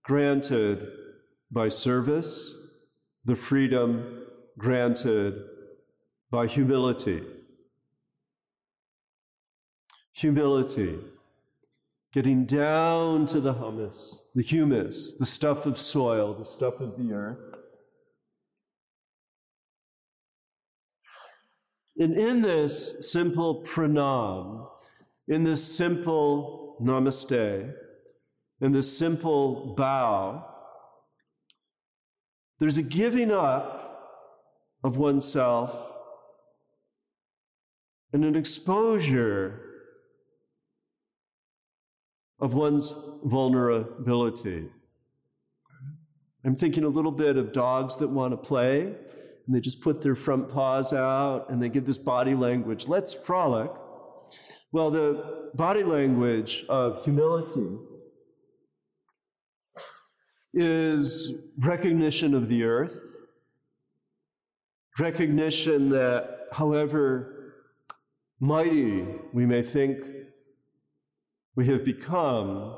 granted by service, the freedom granted by humility. Humility getting down to the humus, the humus, the stuff of soil, the stuff of the earth. And in this simple pranam, in this simple namaste, in this simple bow, there's a giving up of oneself and an exposure of one's vulnerability. I'm thinking a little bit of dogs that want to play, and they just put their front paws out and they give this body language let's frolic. Well, the body language of humility is recognition of the earth, recognition that however mighty we may think we have become,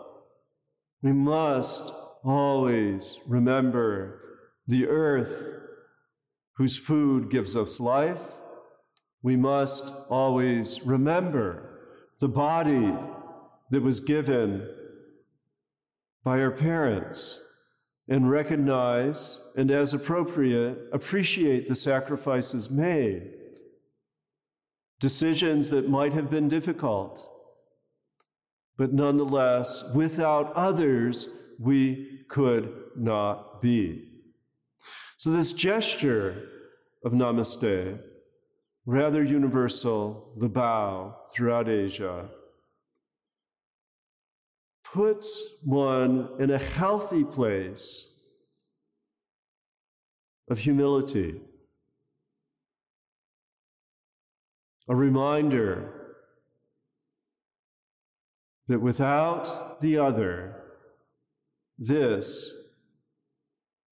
we must always remember the earth whose food gives us life. We must always remember the body that was given by our parents and recognize and, as appropriate, appreciate the sacrifices made. Decisions that might have been difficult, but nonetheless, without others, we could not be. So, this gesture of namaste, rather universal, the bow throughout Asia, puts one in a healthy place of humility. A reminder that without the other, this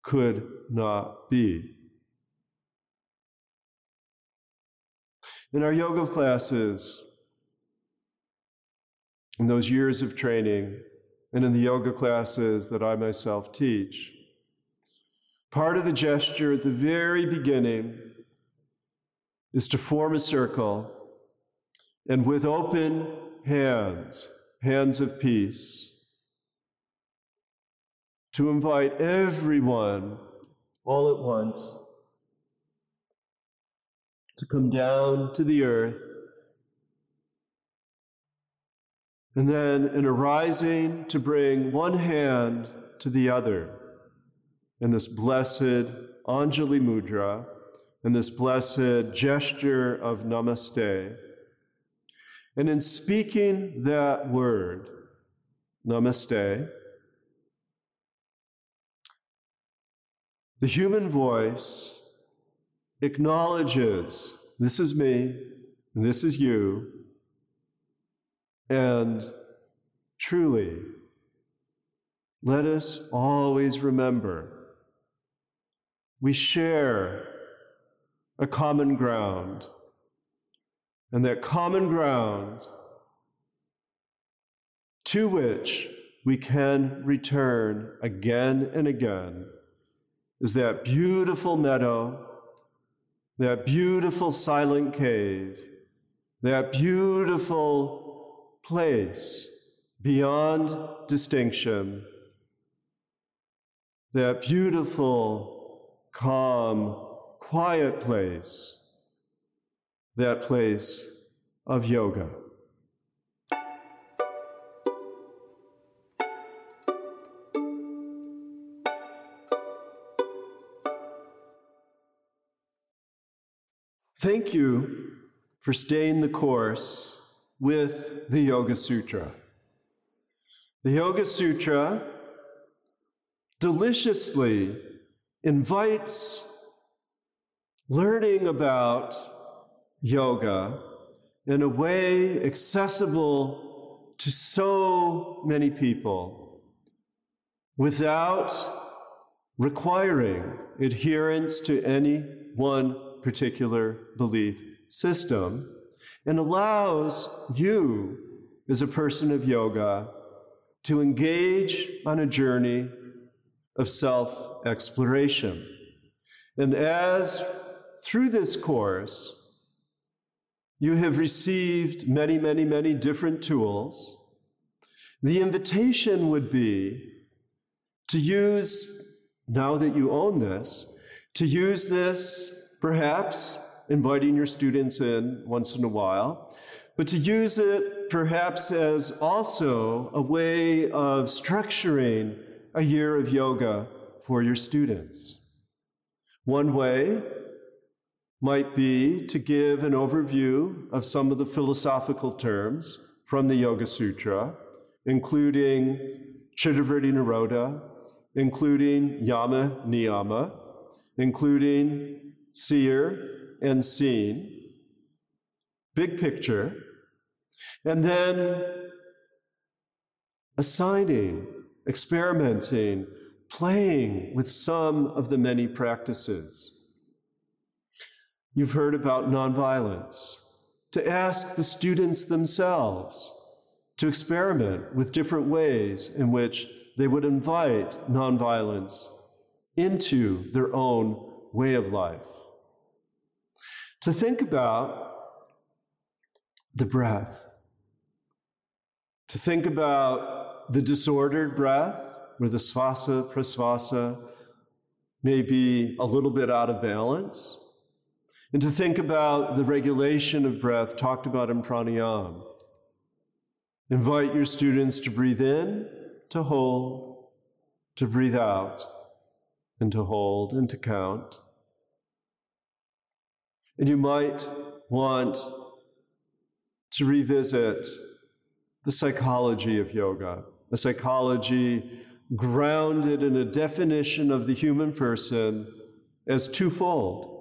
could not be. In our yoga classes, in those years of training, and in the yoga classes that I myself teach, part of the gesture at the very beginning is to form a circle and with open hands, hands of peace, to invite everyone all at once to come down to the earth. And then in arising to bring one hand to the other in this blessed Anjali Mudra, in this blessed gesture of Namaste. And in speaking that word, Namaste, The human voice acknowledges this is me, and this is you, and truly, let us always remember we share a common ground, and that common ground to which we can return again and again is that beautiful meadow, that beautiful silent cave, that beautiful place beyond distinction, that beautiful, calm, quiet place, that place of yoga. Thank you for staying the course with the Yoga Sutra. The Yoga Sutra deliciously invites learning about yoga in a way accessible to so many people without requiring adherence to any one particular belief system and allows you, as a person of yoga, to engage on a journey of self exploration. And as through this course, you have received many, many, many different tools, the invitation would be to use, now that you own this, to use this perhaps inviting your students in once in a while, but to use it perhaps as also a way of structuring a year of yoga for your students. One way might be to give an overview of some of the philosophical terms from the Yoga Sutra, including Chittavritti Nirodha, including Yama Niyama, including seer and seen, big picture, and then assigning, experimenting, playing with some of the many practices. You've heard about nonviolence. To ask the students themselves to experiment with different ways in which they would invite nonviolence into their own way of life. To think about the breath, to think about the disordered breath, where the svasa prasvasa may be a little bit out of balance, and to think about the regulation of breath talked about in pranayama. Invite your students to breathe in, to hold, to breathe out, and to hold, and to count. And you might want to revisit the psychology of yoga, a psychology grounded in a definition of the human person as twofold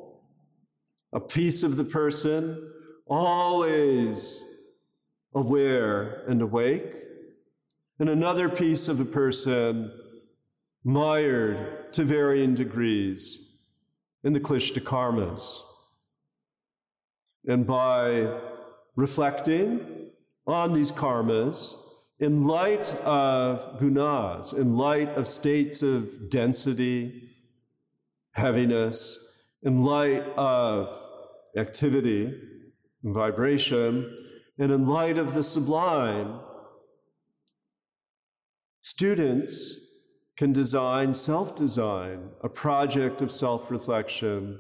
a piece of the person always aware and awake, and another piece of a person mired to varying degrees in the klishta karmas. And by reflecting on these karmas, in light of gunas, in light of states of density, heaviness, in light of activity and vibration, and in light of the sublime, students can design, self design, a project of self reflection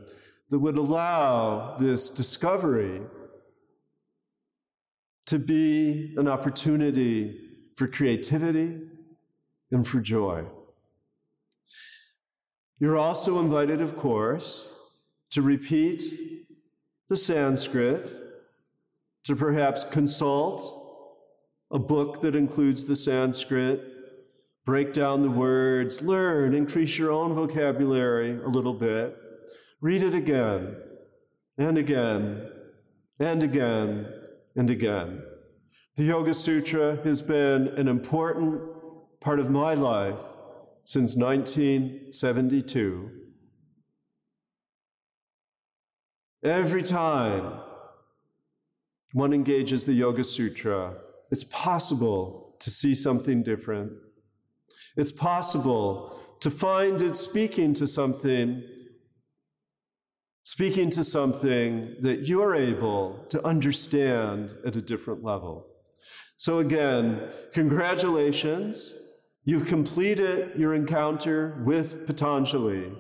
that would allow this discovery to be an opportunity for creativity and for joy. You're also invited, of course, to repeat the Sanskrit, to perhaps consult a book that includes the Sanskrit, break down the words, learn, increase your own vocabulary a little bit, read it again and again and again and again. The Yoga Sutra has been an important part of my life since 1972. Every time one engages the Yoga Sutra, it's possible to see something different. It's possible to find it speaking to something, speaking to something that you're able to understand at a different level. So, again, congratulations. You've completed your encounter with Patanjali.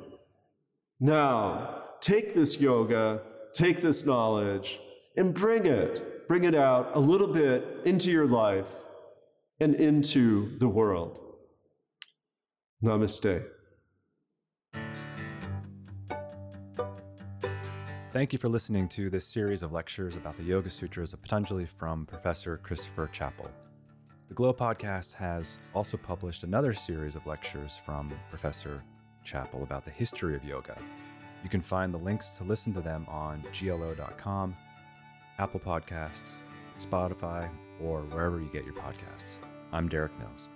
Now, take this yoga take this knowledge and bring it, bring it out a little bit into your life and into the world. Namaste. Thank you for listening to this series of lectures about the Yoga Sutras of Patanjali from Professor Christopher Chapple. The Glo podcast has also published another series of lectures from Professor Chapple about the history of yoga you can find the links to listen to them on glo.com, Apple Podcasts, Spotify, or wherever you get your podcasts. I'm Derik Mills.